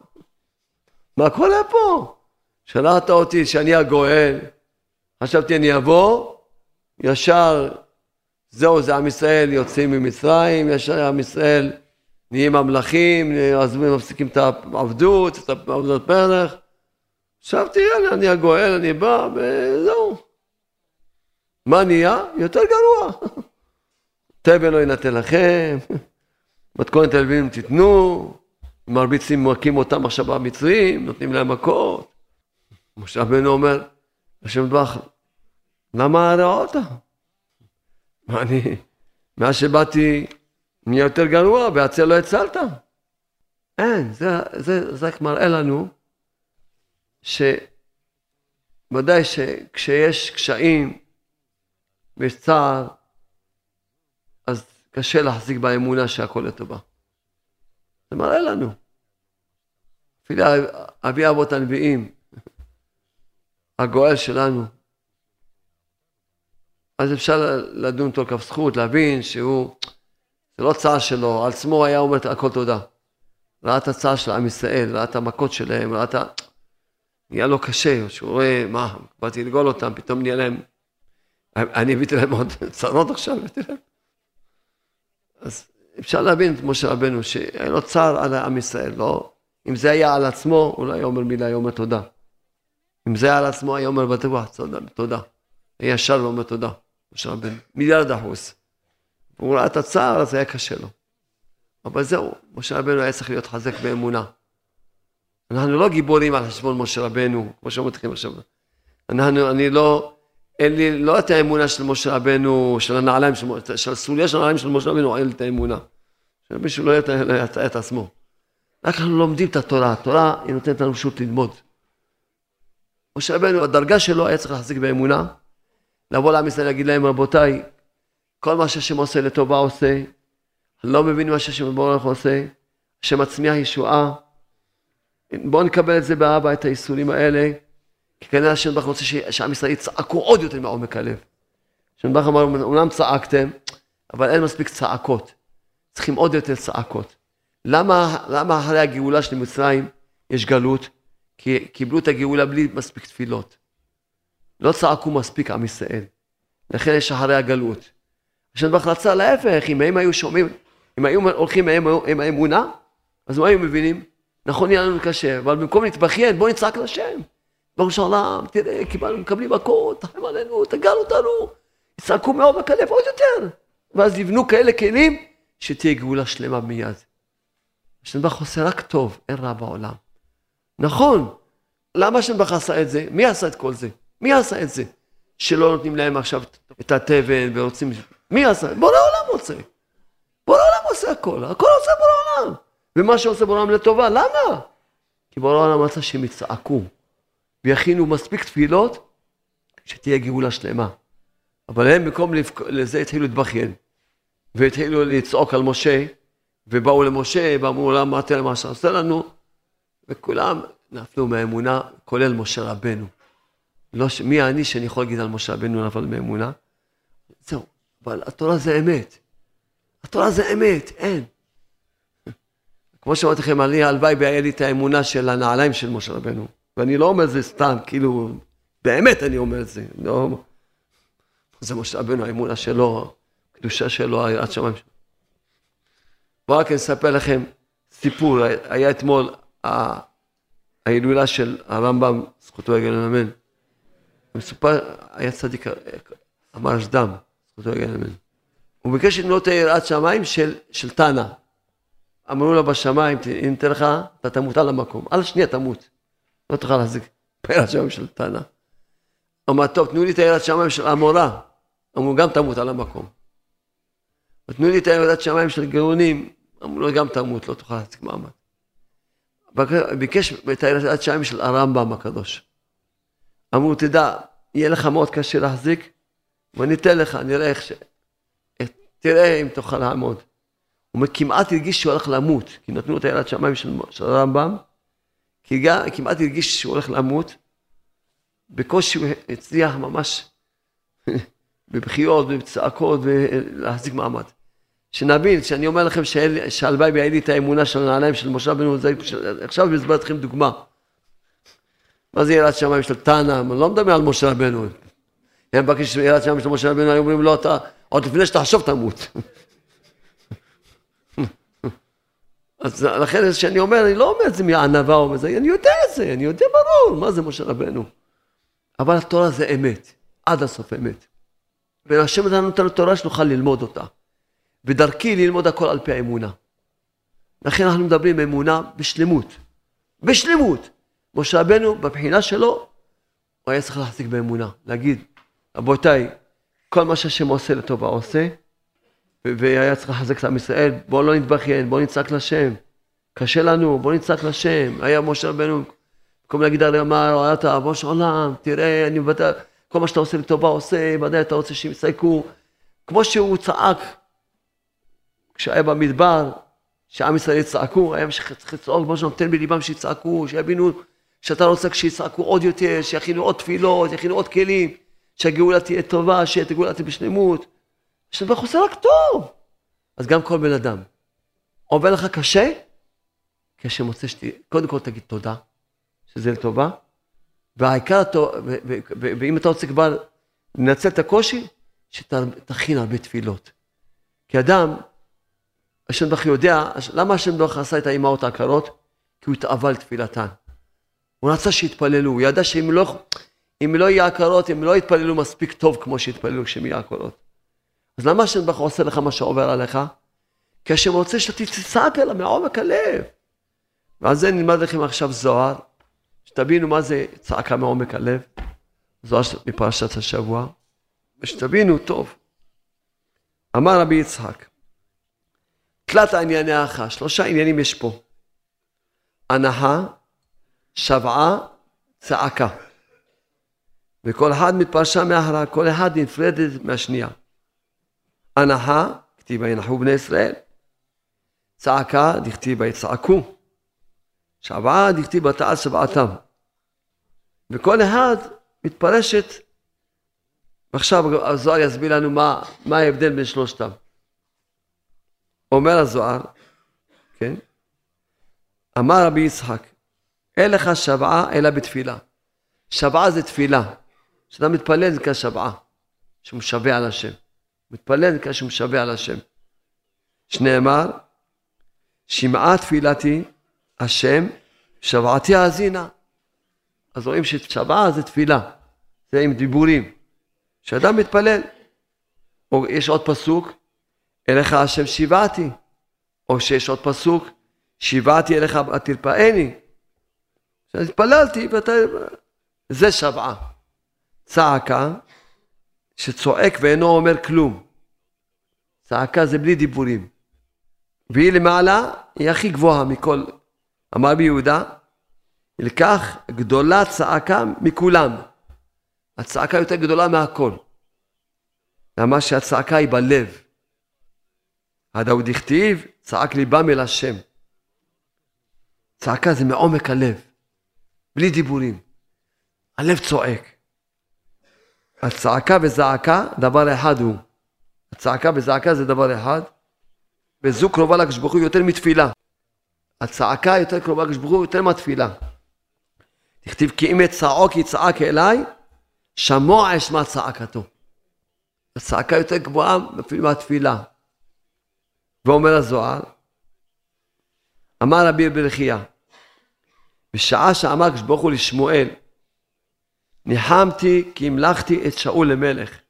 מה קורה פה? שלחת אותי שאני הגואל, חשבתי אני אבוא, ישר זהו זה עם ישראל יוצאים ממצרים, ישר עם ישראל נהיים ממלכים, עזבים, מפסיקים את העבדות, את עבודות פרח. חשבתי יאללה אני הגואל, אני בא וזהו. מה נהיה? יותר גרוע. תבן לא יינתן לכם, מתכונת הלווים תיתנו, מרביצים, מכים אותם עכשיו במצרים, נותנים להם מכות. משה רבנו אומר, השם דבח, למה הרעות? מה אני, מאז שבאתי נהיה יותר גרוע, והצל לא הצלת. אין, זה, זה, זה רק מראה לנו שוודאי שכשיש קשיים ויש צער, אז קשה להחזיק באמונה שהכל לטובה. זה מראה לנו. אפילו אבי אבות הנביאים, הגואל שלנו, אז אפשר לדון אותו לכף זכות, להבין שהוא, זה לא צער שלו, על עצמו היה אומר הכל תודה. ראה את הצער של עם ישראל, ראה את המכות שלהם, ראה את ה... נהיה לו קשה, שהוא רואה, מה, באתי לגאול אותם, פתאום נהיה להם... אני הבאתי להם עוד צרות עכשיו, הבאתי להם. אז אפשר להבין את משה רבנו, שהיה לו צער על עם ישראל, לא... אם זה היה על עצמו, הוא לא היה אומר מילה, היה אומר תודה. אם זה היה על עצמו, היה אומר בטוח, תודה. היה ישר ואומר תודה, משה רבנו, מיליארד אחוז. הוא ראה את הצער, אז היה קשה לו. אבל זהו, משה רבנו היה צריך להיות חזק באמונה. אנחנו לא גיבורים על חשבון משה רבנו, כמו שאומרים לכם עכשיו. אנחנו, אני לא, אין לי לא את האמונה של משה רבנו, של הנעליים, של, של הסוליה של הנעליים של משה רבנו, אין לי את האמונה. שמישהו לא יטעה את עצמו. רק אנחנו לומדים את התורה, התורה היא נותנת לנו פשוט ללמוד. משה רבנו, הדרגה שלו היה צריך להחזיק באמונה, לבוא לעם ישראל להגיד להם, רבותיי, כל מה שהשם עושה לטובה עושה, לא מבין מה שהשם ברוך עושה, השם מצמיח ישועה, בואו נקבל את זה באהבה, את האיסורים האלה, כי כנראה השם ברוך רוצה שעם ישראל יצעקו עוד יותר מעומק הלב. השם ברוך אמר, אומנם צעקתם, אבל אין מספיק צעקות. צריכים עוד יותר צעקות. למה, למה אחרי הגאולה של מצרים יש גלות? כי קיבלו את הגאולה בלי מספיק תפילות. לא צעקו מספיק עם ישראל. לכן יש אחרי הגלות. השם ברוך רצה להפך, אם הם היו שומעים, אם היו הולכים עם האמונה, אז מה היו מבינים? נכון, יהיה לנו קשה, אבל במקום להתבכיין, בואו נצעק לשם. ברוך של עולם, תראה, קיבלנו, מקבלים מכות, תחם עלינו, תגל אותנו. יצעקו מעומק הלב עוד יותר. ואז יבנו כאלה כלים, שתהיה גאולה שלמה מיד. השם ברוך עושה רק טוב, אין רע בעולם. נכון, למה השם ברוך עשה את זה? מי עשה את כל זה? מי עשה את זה? שלא נותנים להם עכשיו את התבן ורוצים... מי עשה? בורא עולם רוצה. בורא עולם עושה הכל, הכל עושה בורא עולם. ומה שעושה בורא עולם לטובה, למה? כי בורא עולם רצה שהם יצעקו ויכינו מספיק תפילות שתהיה גאולה שלמה. אבל הם במקום לזה התחילו להתבכיין והתחילו לצעוק על משה ובאו למשה ואמרו למה תראה מה שעושה לנו וכולם נפלו מהאמונה כולל משה רבנו. לא, ש... מי אני שאני יכול להגיד על משה רבנו נפל מאמונה? זהו, אבל התורה זה אמת. התורה זה אמת, אין. כמו שאמרתי לכם, אני הלוואי והיה לי את האמונה של הנעליים של משה רבנו. ואני לא אומר את זה סתם, כאילו, באמת אני אומר את זה. לא... זה משה רבנו, האמונה שלו, הקדושה שלו, היראת שמיים שלו. בואו רק אספר לכם סיפור, היה אתמול ההילולה של הרמב"ם, זכותו יגן אמן. מסופר, היה צדיק, אמר אשדם, זכותו יגן אמן. הוא ביקש לקנות יראת שמיים של, של תנא. אמרו לו בשמיים, אם ניתן לך, אתה תמות על המקום. על שנייה תמות. לא תוכל להחזיק ביראת שמיים של תנא. אמר, טוב, תנו לי את היראת שמיים של עמורה. אמרו, גם תמות על המקום. תנו לי את היראת שמיים של גאונים. אמרו לו, גם תמות, לא תוכל להחזיק מעמד. ביקש את היראת שמיים של הרמב"ם הקדוש. אמרו, תדע, יהיה לך מאוד קשה להחזיק, ואני אתן לך, נראה איך ש... תראה אם תוכל לעמוד. הוא כמעט הרגיש שהוא הולך למות, כי נתנו את היראת שמיים של, של הרמב"ם, כי כמעט הרגיש שהוא הולך למות, בקושי הוא הצליח ממש בבכיות ובצעקות ולהחזיק מעמד. שנבין, שאני אומר לכם שהלוואי והיה לי את האמונה של הנעליים של משה בן עוזי, עכשיו אני אסביר לכם דוגמה. מה זה יראת שמיים של תנא? אני לא מדבר על משה רבנו. הם מבקש יראת שמיים של משה רבנו, היו אומרים לו, אתה, עוד לפני שתחשוב תמות. אז לכן כשאני אומר, אני לא אומר את זה מענווה או מזה, אני יודע את זה, אני יודע ברור, מה זה משה רבנו. אבל התורה זה אמת, עד הסוף אמת. והשם נתן לנו תורה שנוכל ללמוד אותה. ודרכי ללמוד הכל על פי האמונה. לכן אנחנו מדברים אמונה בשלמות. בשלמות. משה רבנו, בבחינה שלו, הוא היה צריך להחזיק באמונה. להגיד, רבותיי, כל מה שהשם עושה לטובה עושה, והיה צריך לחזק את עם ישראל, בואו לא נתבכיין, בואו נצעק לשם. קשה לנו, בואו נצעק לשם. היה משה רבנו, במקום להגיד הרי אמר, אתה אבו של עולם, תראה, אני ודאי, כל מה שאתה עושה לטובה עושה, ודאי אתה רוצה שהם יצעקו. כמו שהוא צעק כשהיה במדבר, שעם ישראל יצעקו, היה צריך לצעוק, כמו שנותן בליבם שיצעקו, שיבינו שאתה רוצה כשיצעקו עוד יותר, שיכינו עוד תפילות, שיכינו עוד כלים, שהגאולה תהיה טובה, שהגאולה תהיה בשלמות. יש דבר עושה רק טוב. אז גם כל בן אדם, עובר לך קשה, כשם מוצא שתהיה, קודם כל תגיד תודה, שזה לטובה, והעיקר, ואם אתה רוצה כבר לנצל את הקושי, שתכין הרבה תפילות. כי אדם, השם ברוך יודע, למה השם ברוך עשה את האימהות העקרות? כי הוא התאווה לתפילתן. הוא רצה שיתפללו, הוא ידע שאם לא, אם לא יהיו עקרות, הם לא יתפללו מספיק טוב כמו שיתפללו כשהם יהיו עקרות. אז למה השם ברוך עושה לך מה שעובר עליך? כי השם רוצה שאתה תצעק אליו מעומק הלב. ועל זה נלמד לכם עכשיו זוהר, שתבינו מה זה צעקה מעומק הלב, זוהר מפרשת השבוע, ושתבינו טוב. אמר רבי יצחק, תלת הענייני האחה, שלושה עניינים יש פה. הנחה, שבעה, צעקה. וכל אחד מתפרשה מאחרה, כל אחד נפרדת מהשנייה. הנחה, כתיב וינחו בני ישראל. צעקה, דכתיב ויצעקו. שבעה, דכתיב ותעש שבעתם. וכל אחד מתפרשת, ועכשיו הזוהר יסביר לנו מה, מה ההבדל בין שלושתם. אומר הזוהר, כן? אמר רבי יצחק, אין לך שבעה אלא בתפילה. שבעה זה תפילה. כשאתה מתפלל זה כשבעה, שהוא משווה על השם. מתפלל זה כשהוא משווה על השם. שנאמר, שמעה תפילתי השם, שבעתי האזינה. אז רואים ששבעה זה תפילה, זה עם דיבורים. כשאדם מתפלל, או יש עוד פסוק, אליך השם שיבעתי, או שיש עוד פסוק, שיבעתי אליך תרפאני. התפללתי ואתה... זה שבעה. צעקה, שצועק ואינו אומר כלום. צעקה זה בלי דיבורים. והיא למעלה, היא הכי גבוהה מכל. אמר רבי יהודה, לקח גדולה צעקה מכולם. הצעקה יותר גדולה מהכל. למה שהצעקה היא בלב. הדאוד הכתיב, צעק ליבם אל השם. צעקה זה מעומק הלב, בלי דיבורים. הלב צועק. הצעקה וזעקה, דבר אחד הוא. הצעקה וזעקה זה דבר אחד, וזו קרובה לקדוש ברוך הוא יותר מתפילה. הצעקה יותר קרובה לקדוש ברוך הוא יותר מהתפילה. תכתיב כי אם אצעוק יצעק אליי, שמוע אשמע צעקתו. הצעקה יותר גבוהה אפילו מהתפילה. ואומר הזוהר, אמר רבי ברכיה, בשעה שאמר הקדוש ברוך הוא לשמואל, ניחמתי כי המלכתי את שאול למלך.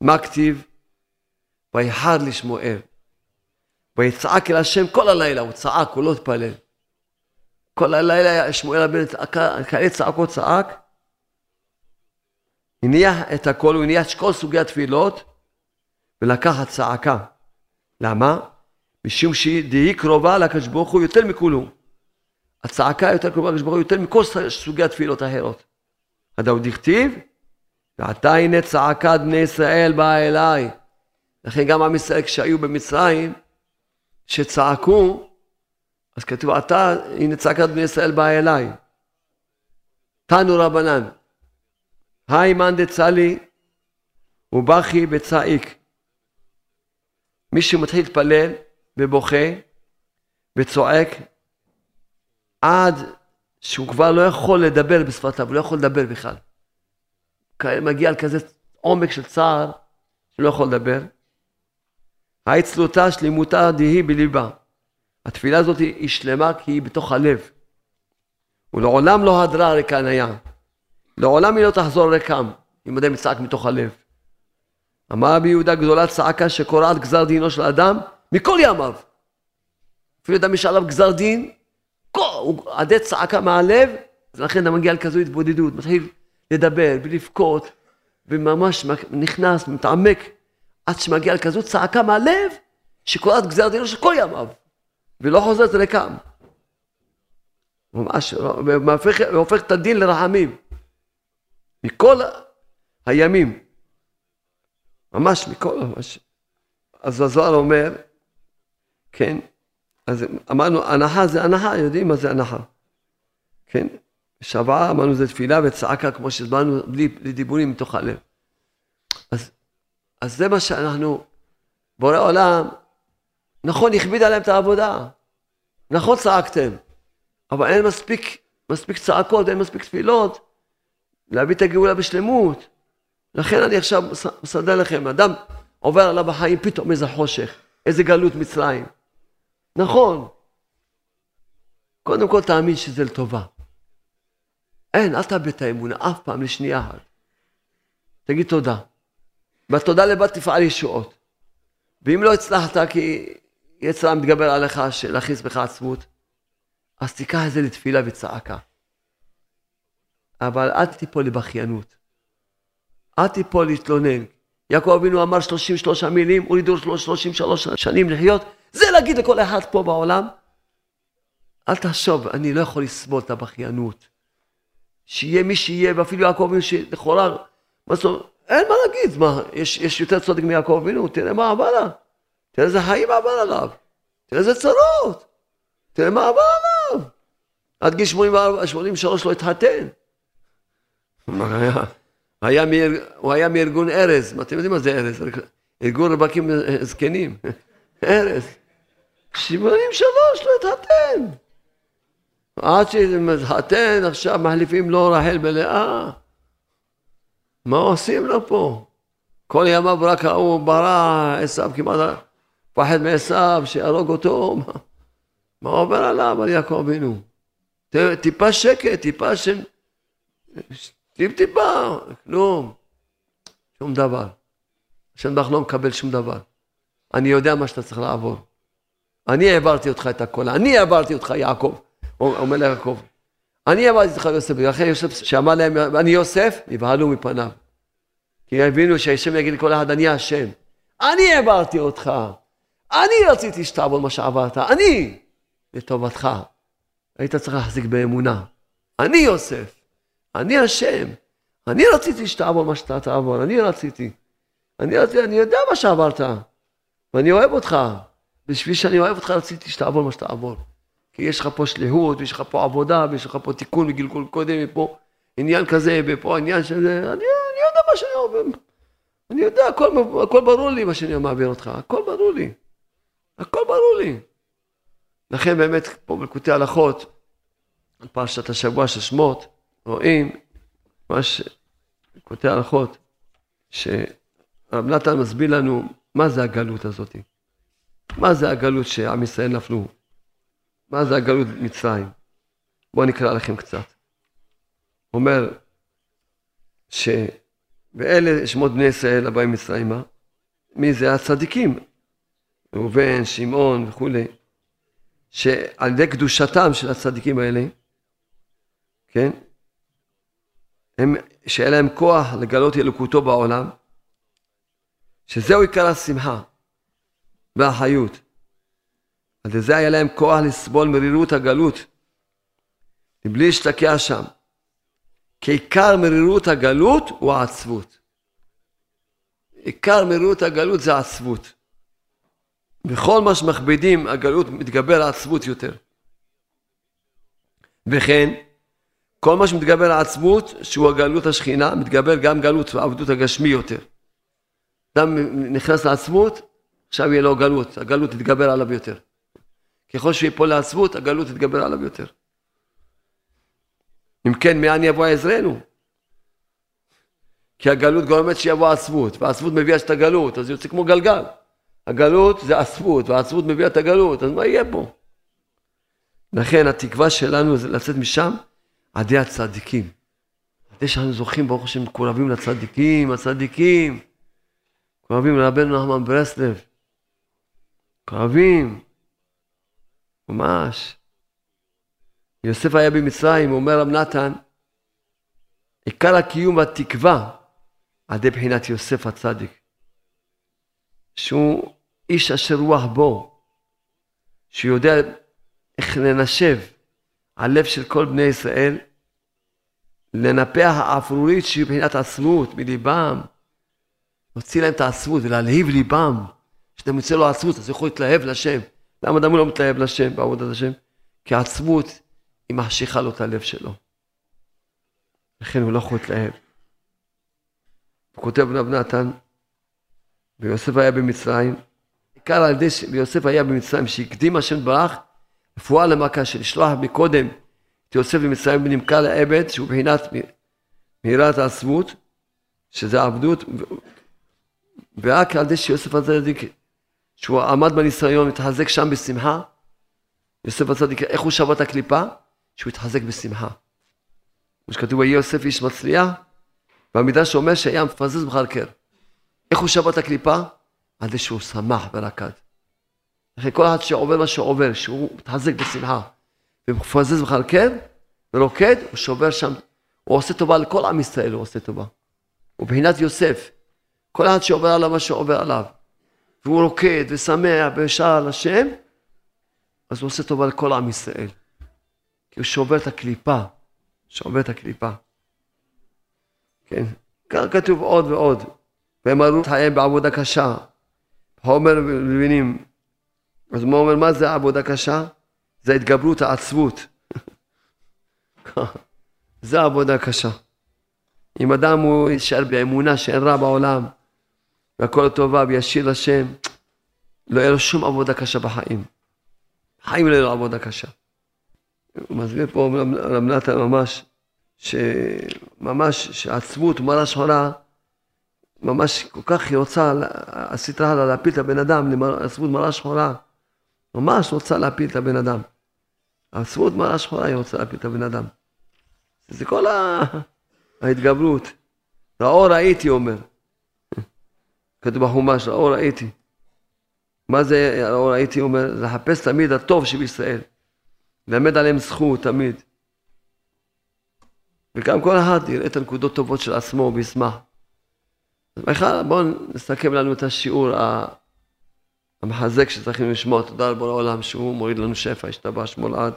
מה כתיב? ויחר לשמואל. ויצעק אל השם כל הלילה, הוא צעק, הוא לא התפלל. כל הלילה שמואל הבן כאלה צעקות צעק, הניח את הכל, הוא הניח את כל סוגי התפילות, ולקח הצעקה. למה? משום שהיא קרובה לקדוש ברוך הוא יותר מכולו. הצעקה יותר קרובה לקדוש ברוך הוא יותר מכל סוגי התפילות האחרות. הדאוד דכתיב, ועתה הנה צעקת בני ישראל באה אליי. לכן גם עם ישראל כשהיו במצרים, שצעקו, אז כתוב, עתה הנה צעקת בני ישראל באה אליי. תנו רבנן, היי מאן דצלי ובכי בצעיק. מי שמתחיל להתפלל ובוכה וצועק עד שהוא כבר לא יכול לדבר בשפתיו, הוא לא יכול לדבר בכלל. מגיע לכזה עומק של צער, שהוא לא יכול לדבר. האצלותה שלמותה דהי בליבה. התפילה הזאת היא שלמה כי היא בתוך הלב. ולעולם לא הדרה ריקה ניה. לעולם היא לא תחזור ריקם, אם אדם יצעק מתוך הלב. אמר רבי יהודה גדולה צעקה שקורעת גזר דינו של אדם מכל ימיו. אפילו אדם יש עליו גזר דין, הוא עדי צעקה מהלב, ולכן אתה מגיע לכזו התבודדות, מתחיל לדבר ולבכות, וממש נכנס, מתעמק, עד שמגיע לכזו צעקה מהלב, שקורעת גזר דינו של כל ימיו, ולא חוזרת ריקם. ממש, והופך את הדין לרחמים. מכל הימים. ממש מכל, ממש. אז הזוהר אומר, כן, אז אמרנו, הנחה זה הנחה, יודעים מה זה הנחה. כן, שוועה, אמרנו זה תפילה וצעקה, כמו שהזמנו, בלי, בלי דיבורים מתוך הלב. אז, אז זה מה שאנחנו, בורא עולם, נכון, הכביד עליהם את העבודה. נכון צעקתם, אבל אין מספיק, מספיק צעקות, אין מספיק תפילות, להביא את הגאולה בשלמות. לכן אני עכשיו מסדר לכם, אדם עובר עליו בחיים פתאום איזה חושך, איזה גלות מצרים. נכון. קודם כל תאמין שזה לטובה. אין, אל תאבד את האמונה אף פעם לשנייה אחת. תגיד תודה. בתודה לבד תפעל ישועות. ואם לא הצלחת כי יצרה מתגבר עליך להכניס בך עצמות, אז תיקח את זה לתפילה וצעקה. אבל אל תיפול לבכיינות. אל תיפול להתלונן. יעקב אבינו אמר 33 מילים, הורידו לו 33 שנים לחיות. זה להגיד לכל אחד פה בעולם. אל תחשוב, אני לא יכול לסבול את הבכיינות. שיהיה מי שיהיה, ואפילו יעקב אבינו שלכאורה, מה זאת אומרת, אין מה להגיד, מה, יש, יש יותר צודק מיעקב אבינו, תראה מה עבר לה, תראה איזה חיים עבר עליו, תראה איזה צרות, תראה מה עבר עליו. עד גיל 84, 83 לא התחתן. מה היה? היה מאר... הוא היה מארגון ארז, אתם יודעים מה זה ארז? ארגון רווקים זקנים. ארז. 83 לא התחתן. עד שהתחתן, עכשיו מחליפים לו רחל בלאה. מה עושים לו פה? כל ימיו רק ההוא ברא, עשיו כמעט פחד מעשיו, שיהרוג אותו. מה, מה עובר עליו, על יעקב אבינו? טיפה שקט, טיפה של... טיפ-טיפה, כלום. שום דבר. השם ברוך לא מקבל שום דבר. אני יודע מה שאתה צריך לעבור. אני העברתי אותך את הכל, אני העברתי אותך יעקב, אומר ליעקב. אני העברתי אותך יוסף, ולכן יוסף שאמר להם, אני יוסף, נבהלו מפניו. כי הבינו שהשם יגיד לכל אחד, אני השם. אני העברתי אותך. אני רציתי שתעבור מה שעברת, אני, לטובתך. היית צריך להחזיק באמונה. אני יוסף. אני השם. אני רציתי שתעבור מה שאתה תעבור, אני רציתי. אני רציתי, אני יודע מה שעברת, ואני אוהב אותך. בשביל שאני אוהב אותך רציתי שתעבור מה שתעבור. כי יש לך פה שליחות, ויש לך פה עבודה, ויש לך פה תיקון וגלגול קודם, ופה עניין כזה, ופה עניין של אני, אני יודע מה שאני עובר. אני יודע, הכל, הכל ברור לי מה שאני מעביר אותך, הכל ברור לי. הכל ברור לי. לכן באמת, פה בלקוטי הלכות, על פרשת השבוע של שמות, רואים מה שקוטעי הלכות, שרב נתן מסביר לנו מה זה הגלות הזאת. מה זה הגלות שעם ישראל נפלו? מה זה הגלות מצרים? בואו נקרא לכם קצת. אומר שבאלה שמות בני ישראל הבאים מצרימה, מי זה הצדיקים? ראובן, שמעון וכולי, שעל ידי קדושתם של הצדיקים האלה, כן, הם, שיהיה להם כוח לגלות אלוקותו בעולם, שזהו עיקר השמחה והחיות. על זה היה להם כוח לסבול מרירות הגלות מבלי להשתקע שם. כי עיקר מרירות הגלות הוא העצבות. עיקר מרירות הגלות זה העצבות. בכל מה שמכבידים הגלות מתגבר העצבות יותר. וכן, כל מה שמתגבר העצבות, שהוא הגלות השכינה, מתגבר גם גלות העבדות הגשמי יותר. אדם נכנס לעצבות, עכשיו יהיה לו גלות, הגלות תתגבר עליו יותר. ככל שהוא ייפול לעצבות, הגלות תתגבר עליו יותר. אם כן, מאן יבוא עזרנו? כי הגלות גורמת שיבוא עצבות, והעצבות מביאה את הגלות, אז יוצא כמו גלגל. הגלות זה עצבות, והעצבות מביאה את הגלות, אז מה יהיה פה? לכן התקווה שלנו זה לצאת משם עד ידי הצדיקים. עד שאנחנו זוכים, ברוך השם, מקורבים לצדיקים, הצדיקים. מקורבים לרבנו נחמן ברסלב. מקורבים. ממש. יוסף היה במצרים, אומר רב נתן, עיקר הקיום והתקווה על ידי בחינת יוסף הצדיק. שהוא איש אשר רוח בו, שהוא יודע איך לנשב הלב של כל בני ישראל, לנפח האפרורית שהיא מבחינת עצמות מליבם, להוציא להם את העצמות ולהלהיב ליבם. כשאתה מוצא לו עצמות, אז הוא יכול להתלהב לשם. למה אדם לא מתלהב לשם, בעבודת השם? כי העצמות היא מחשיכה לו את הלב שלו. לכן הוא לא יכול להתלהב. הוא כותב רב נתן, ויוסף היה במצרים, עיקר על ידי שיוסף היה במצרים, שהקדים השם ברח רפואה למכה של לשלוח מקודם את יוסף במצרים ונמכר לעבד שהוא בחינת מהירת העצמות שזה עבדות ורק על ידי שיוסף הצדיק שהוא עמד בניסיון התחזק שם בשמחה יוסף הצדיק איך הוא שבר את הקליפה? שהוא התחזק בשמחה כמו שכתוב ויהי יוסף איש מצליח והמידע שאומר שהיה מפזז בכלל קר איך הוא שבר את הקליפה? על ידי שהוא שמח ורקד אחרי כל אחד שעובר מה שעובר, שהוא מתחזק בשמחה ומפזז בכלל כן, ורוקד, הוא שובר שם, הוא עושה טובה לכל עם ישראל, הוא עושה טובה. הוא מבחינת יוסף, כל אחד שעובר עליו מה שעובר עליו, והוא רוקד ושמח ושר על השם, אז הוא עושה טובה לכל עם ישראל. כי הוא שובר את הקליפה, שובר את הקליפה. כן, כאן כתוב עוד ועוד. והם עלו חייהם בעבודה קשה. חומר מבינים, אז הוא אומר, מה זה עבודה קשה? זה התגברות העצבות. זה עבודה קשה. אם אדם הוא יישאר באמונה שאין רע בעולם, והכל טובה וישיר לשם, לא יהיה לו שום עבודה קשה בחיים. בחיים לא יהיה לו עבודה קשה. הוא מסביר פה רב נתן ממש, שממש שעצבות, מראה שחורה, ממש כל כך היא רוצה, עשית לה להפיל את הבן אדם, עצבות מראה שחורה. ממש רוצה להפיל את הבן אדם. העצמות מראה שחורה היא רוצה להפיל את הבן אדם. זה כל ההתגברות. ראו ראיתי אומר. כתוב בחומש, ראו ראיתי. מה זה ראו ראיתי אומר? לחפש תמיד הטוב שבישראל. ללמד עליהם זכות תמיד. וגם כל אחד יראה את הנקודות טובות של עצמו וישמח. אז בכלל בואו נסכם לנו את השיעור המחזק שצריכים לשמוע, תודה לבורא עולם שהוא מוריד לנו שפע, השתבח שמו לעד.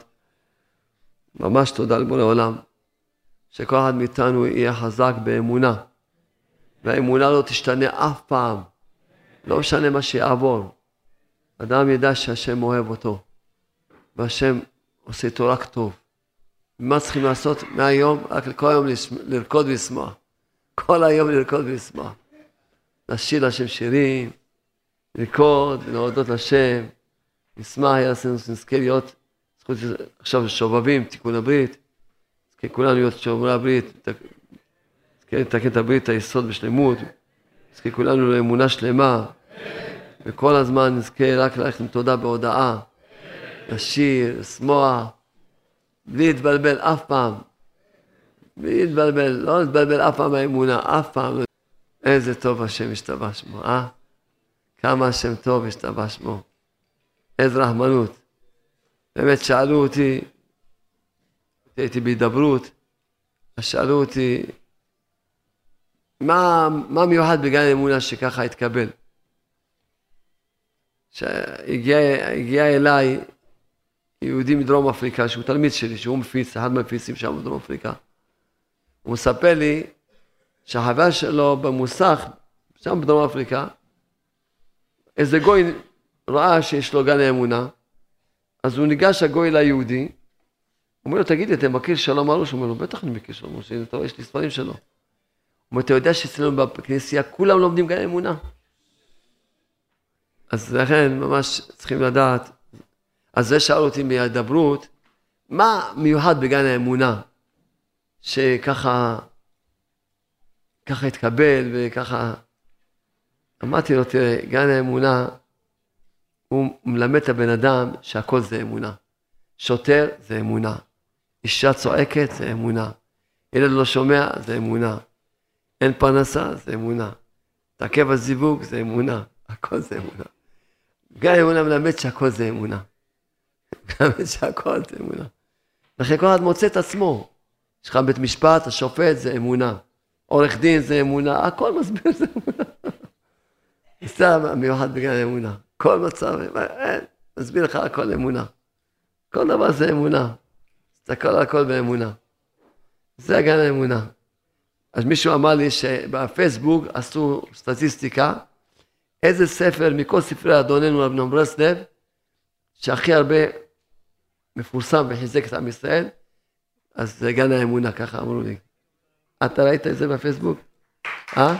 ממש תודה לבורא עולם, שכל אחד מאיתנו יהיה חזק באמונה, והאמונה לא תשתנה אף פעם, לא משנה מה שיעבור. אדם ידע שהשם אוהב אותו, והשם עושה איתו רק טוב. מה צריכים לעשות מהיום? רק כל היום לרקוד ולשמוח. כל היום לרקוד ולשמוח. לשיר לשם שירים. לרקוד ולהודות לשם. נשמח יעשינו שנזכה להיות, זכות עכשיו שובבים, תיקון הברית. נזכה כולנו להיות שומרי הברית, נזכה לתקן את הברית, היסוד בשלמות. נזכה כולנו לאמונה שלמה. וכל הזמן נזכה רק ללכת עם תודה בהודאה. לשיר, לשמוח, בלי להתבלבל אף פעם. בלי להתבלבל, לא להתבלבל אף פעם מהאמונה, אף פעם. איזה טוב השם השתבח שמו, אה? כמה השם טוב השתבח שמו. איזה רחמנות. באמת שאלו אותי, הייתי בהידברות, אז שאלו אותי, מה, מה מיוחד בגן אמונה שככה התקבל? שהגיע הגיע אליי יהודי מדרום אפריקה, שהוא תלמיד שלי, שהוא מפיץ, אחד מהמפיצים שם בדרום אפריקה. הוא מספר לי שהחבר שלו במוסך, שם בדרום אפריקה, איזה גוי ראה שיש לו גן האמונה, אז הוא ניגש הגוי ליהודי, אומר לו, תגיד לי, אתה מכיר שלום ארוש? הוא אומר לו, בטח אני מכיר שלום ארוש, אתה רואה, יש לי ספרים שלו. הוא אומר, אתה יודע שאצלנו בכנסייה כולם לומדים גן האמונה? אז לכן ממש צריכים לדעת, אז זה שאל אותי מההידברות, מה מיוחד בגן האמונה, שככה, ככה התקבל וככה, אמרתי לו, תראה, גן האמונה, הוא מלמד את הבן אדם שהכל זה אמונה. שוטר זה אמונה, אישה צועקת זה אמונה, ילד לא שומע זה אמונה, אין פרנסה זה אמונה, תעכב הזיווג זה אמונה, הכל זה אמונה. גם אמונה מלמד שהכל זה אמונה. מלמד שהכל זה אמונה. לכן כל אחד מוצא את עצמו. יש לך בית משפט, השופט זה אמונה. עורך דין זה אמונה, הכל מסביר זה אמונה. זה המיוחד בגלל אמונה. כל מצב, אין, מסביר לך הכל אמונה. כל דבר זה אמונה. תסתכל על הכל באמונה. זה הגן האמונה. אז מישהו אמר לי שבפייסבוק עשו סטטיסטיקה, איזה ספר מכל ספרי אדוננו רב נאום ברסלב, שהכי הרבה מפורסם וחיזק את עם ישראל, אז זה גן האמונה, ככה אמרו לי. אתה ראית את זה בפייסבוק? אה?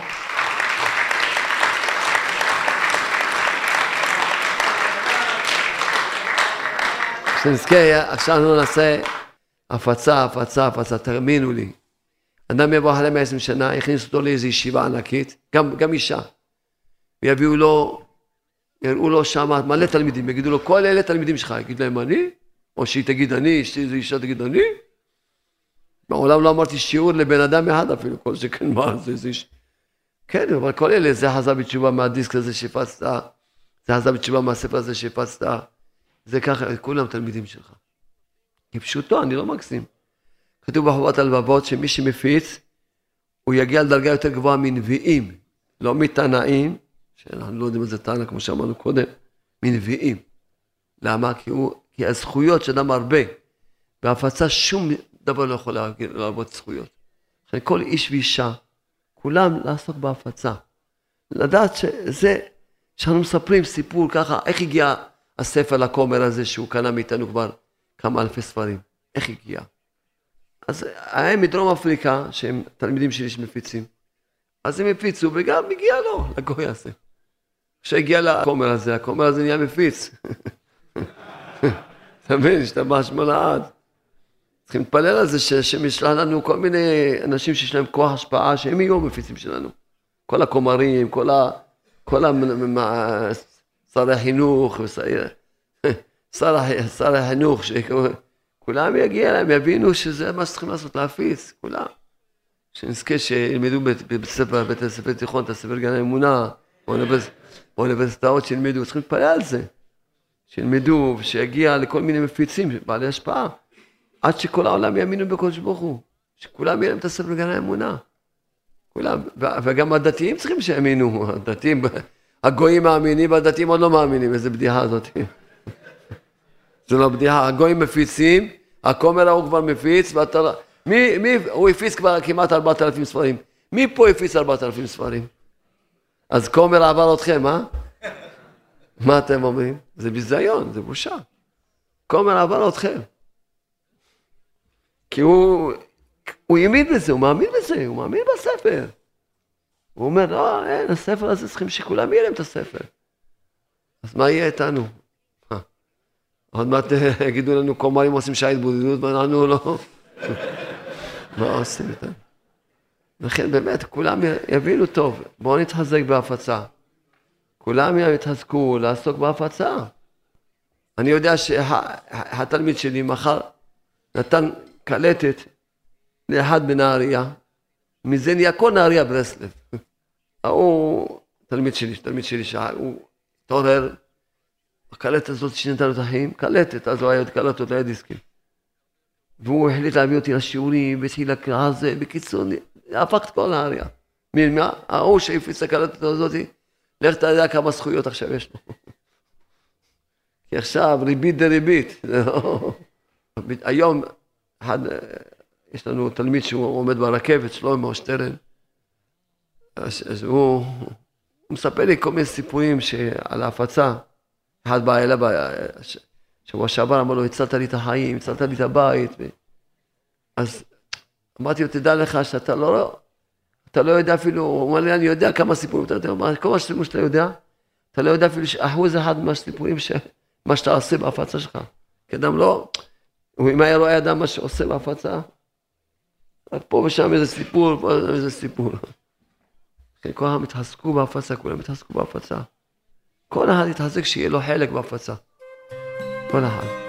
שנזכה, עכשיו נעשה הפצה, הפצה, הפצה, תאמינו לי. אדם יבוא אחרי 120 שנה, יכניס אותו לאיזו ישיבה ענקית, גם, גם אישה. ויביאו לו, יראו לו שם מלא תלמידים, יגידו לו, כל אלה תלמידים שלך, יגיד להם אני, או שהיא תגיד אני, שאיזו אישה תגיד אני. מעולם לא אמרתי שיעור לבן אדם אחד אפילו, כל שכן מה זה, זה איש... כן, אבל כל אלה, זה חזר בתשובה מהדיסק הזה שהפצת, זה חזר בתשובה מהספר הזה שהפצת, זה ככה, כולם תלמידים שלך. כפשוטו, אני לא מקסים. כתוב בחובת הלבבות שמי שמפיץ, הוא יגיע לדרגה יותר גבוהה מנביאים, לא מתנאים, שאנחנו לא יודעים איזה תנא, כמו שאמרנו קודם, מנביאים. למה? כי, הוא, כי הזכויות של אדם הרבה, בהפצה שום דבר לא יכול לעבוד זכויות. כל איש ואישה, כולם לעסוק בהפצה. לדעת שזה, שאנחנו מספרים סיפור ככה, איך הגיע הספר לכומר הזה שהוא קנה מאיתנו כבר כמה אלפי ספרים, איך הגיע? אז היה מדרום אפריקה, שהם תלמידים שלי שמפיצים, אז הם הפיצו וגם הגיע לו, לגוי הזה. כשהגיע לכומר הזה, הכומר הזה נהיה מפיץ. אתה מבין, השתבש מלעד. צריכים להתפלל על זה שהשם ישלח לנו כל מיני אנשים שיש להם כוח השפעה, שהם יהיו המפיצים שלנו. כל הכומרים, כל ה... כל ה... שר החינוך, שר החינוך, כולם יגיע להם, יבינו שזה מה שצריכים לעשות, להפיץ, כולם. שנזכה שילמדו בבית ספר, בית הספר תיכון, את הספר גן האמונה, באוניברסיטאות שילמדו, צריכים להתפלל על זה. שילמדו, ושיגיע לכל מיני מפיצים, בעלי השפעה, עד שכל העולם יאמינו בקודש ברוך הוא. שכולם יהיה להם את הספר גן האמונה. כולם, וגם הדתיים צריכים שיאמינו, הדתיים, הגויים מאמינים והדתיים עוד לא מאמינים, איזה בדיחה זאת. זה לא בדיחה, הגויים מפיצים, הכומר ההוא כבר מפיץ, ואתה... לא- מי, מי, הוא הפיץ כבר כמעט ארבעת אלפים ספרים. מי פה הפיץ ארבעת אלפים ספרים? אז כומר עבר אתכם, אה? מה אתם אומרים? זה ביזיון, זה בושה. כומר עבר אתכם. כי הוא, הוא האמין בזה, הוא מאמין בזה, הוא מאמין בספר. הוא אומר, לא, אין, הספר הזה צריכים שכולם יהיה להם את הספר. אז מה יהיה איתנו? אה, עוד מעט אה, יגידו לנו, כומרים עושים שעה התבודדות, ואנחנו לא... מה עושים איתם? לכן באמת, כולם יבינו טוב, בואו נתחזק בהפצה. כולם יתחזקו לעסוק בהפצה. אני יודע שהתלמיד שלי מחר נתן קלטת לאחד בנהריה, מזה נהיה כל נהריה ברסלב. ההוא, תלמיד שלי, תלמיד שלי, שהוא התעורר, הקלטת הזאת שינתה לו את החיים, קלטת, אז הוא היה קלט אותה דיסקים. והוא החליט להביא אותי לשיעורים, והתחיל לקרוא זה, בקיצור, הפך את כל נהריה. מה? ההוא שהפיץ הקלטת הזאת, לך תדע כמה זכויות עכשיו יש לו. כי עכשיו ריבית דריבית. היום, אחד, יש לנו תלמיד שהוא עומד ברכבת, שלמה שטרן, אז, אז הוא, הוא מספר לי כל מיני סיפורים על ההפצה. אחד בא אליו, שבוע שעבר אמר לו, הצלת לי את החיים, הצלת לי את הבית. אז אמרתי לו, תדע לך שאתה לא, אתה לא יודע אפילו, הוא אמר לי, אני יודע כמה סיפורים אתה יודע, כל הסיפורים שאתה יודע, אתה לא יודע אפילו אחוז אחד מהסיפורים, ש... מה שאתה עושה בהפצה שלך. כי אדם לא, אם היה רואה אדם מה שעושה בהפצה, רק פה ושם איזה סיפור, פה איזה סיפור. כן, כל העם התעסקו בהפצה, כולם התעסקו בהפצה. כל אחד יתחזק שיהיה לו חלק בהפצה. כל אחד.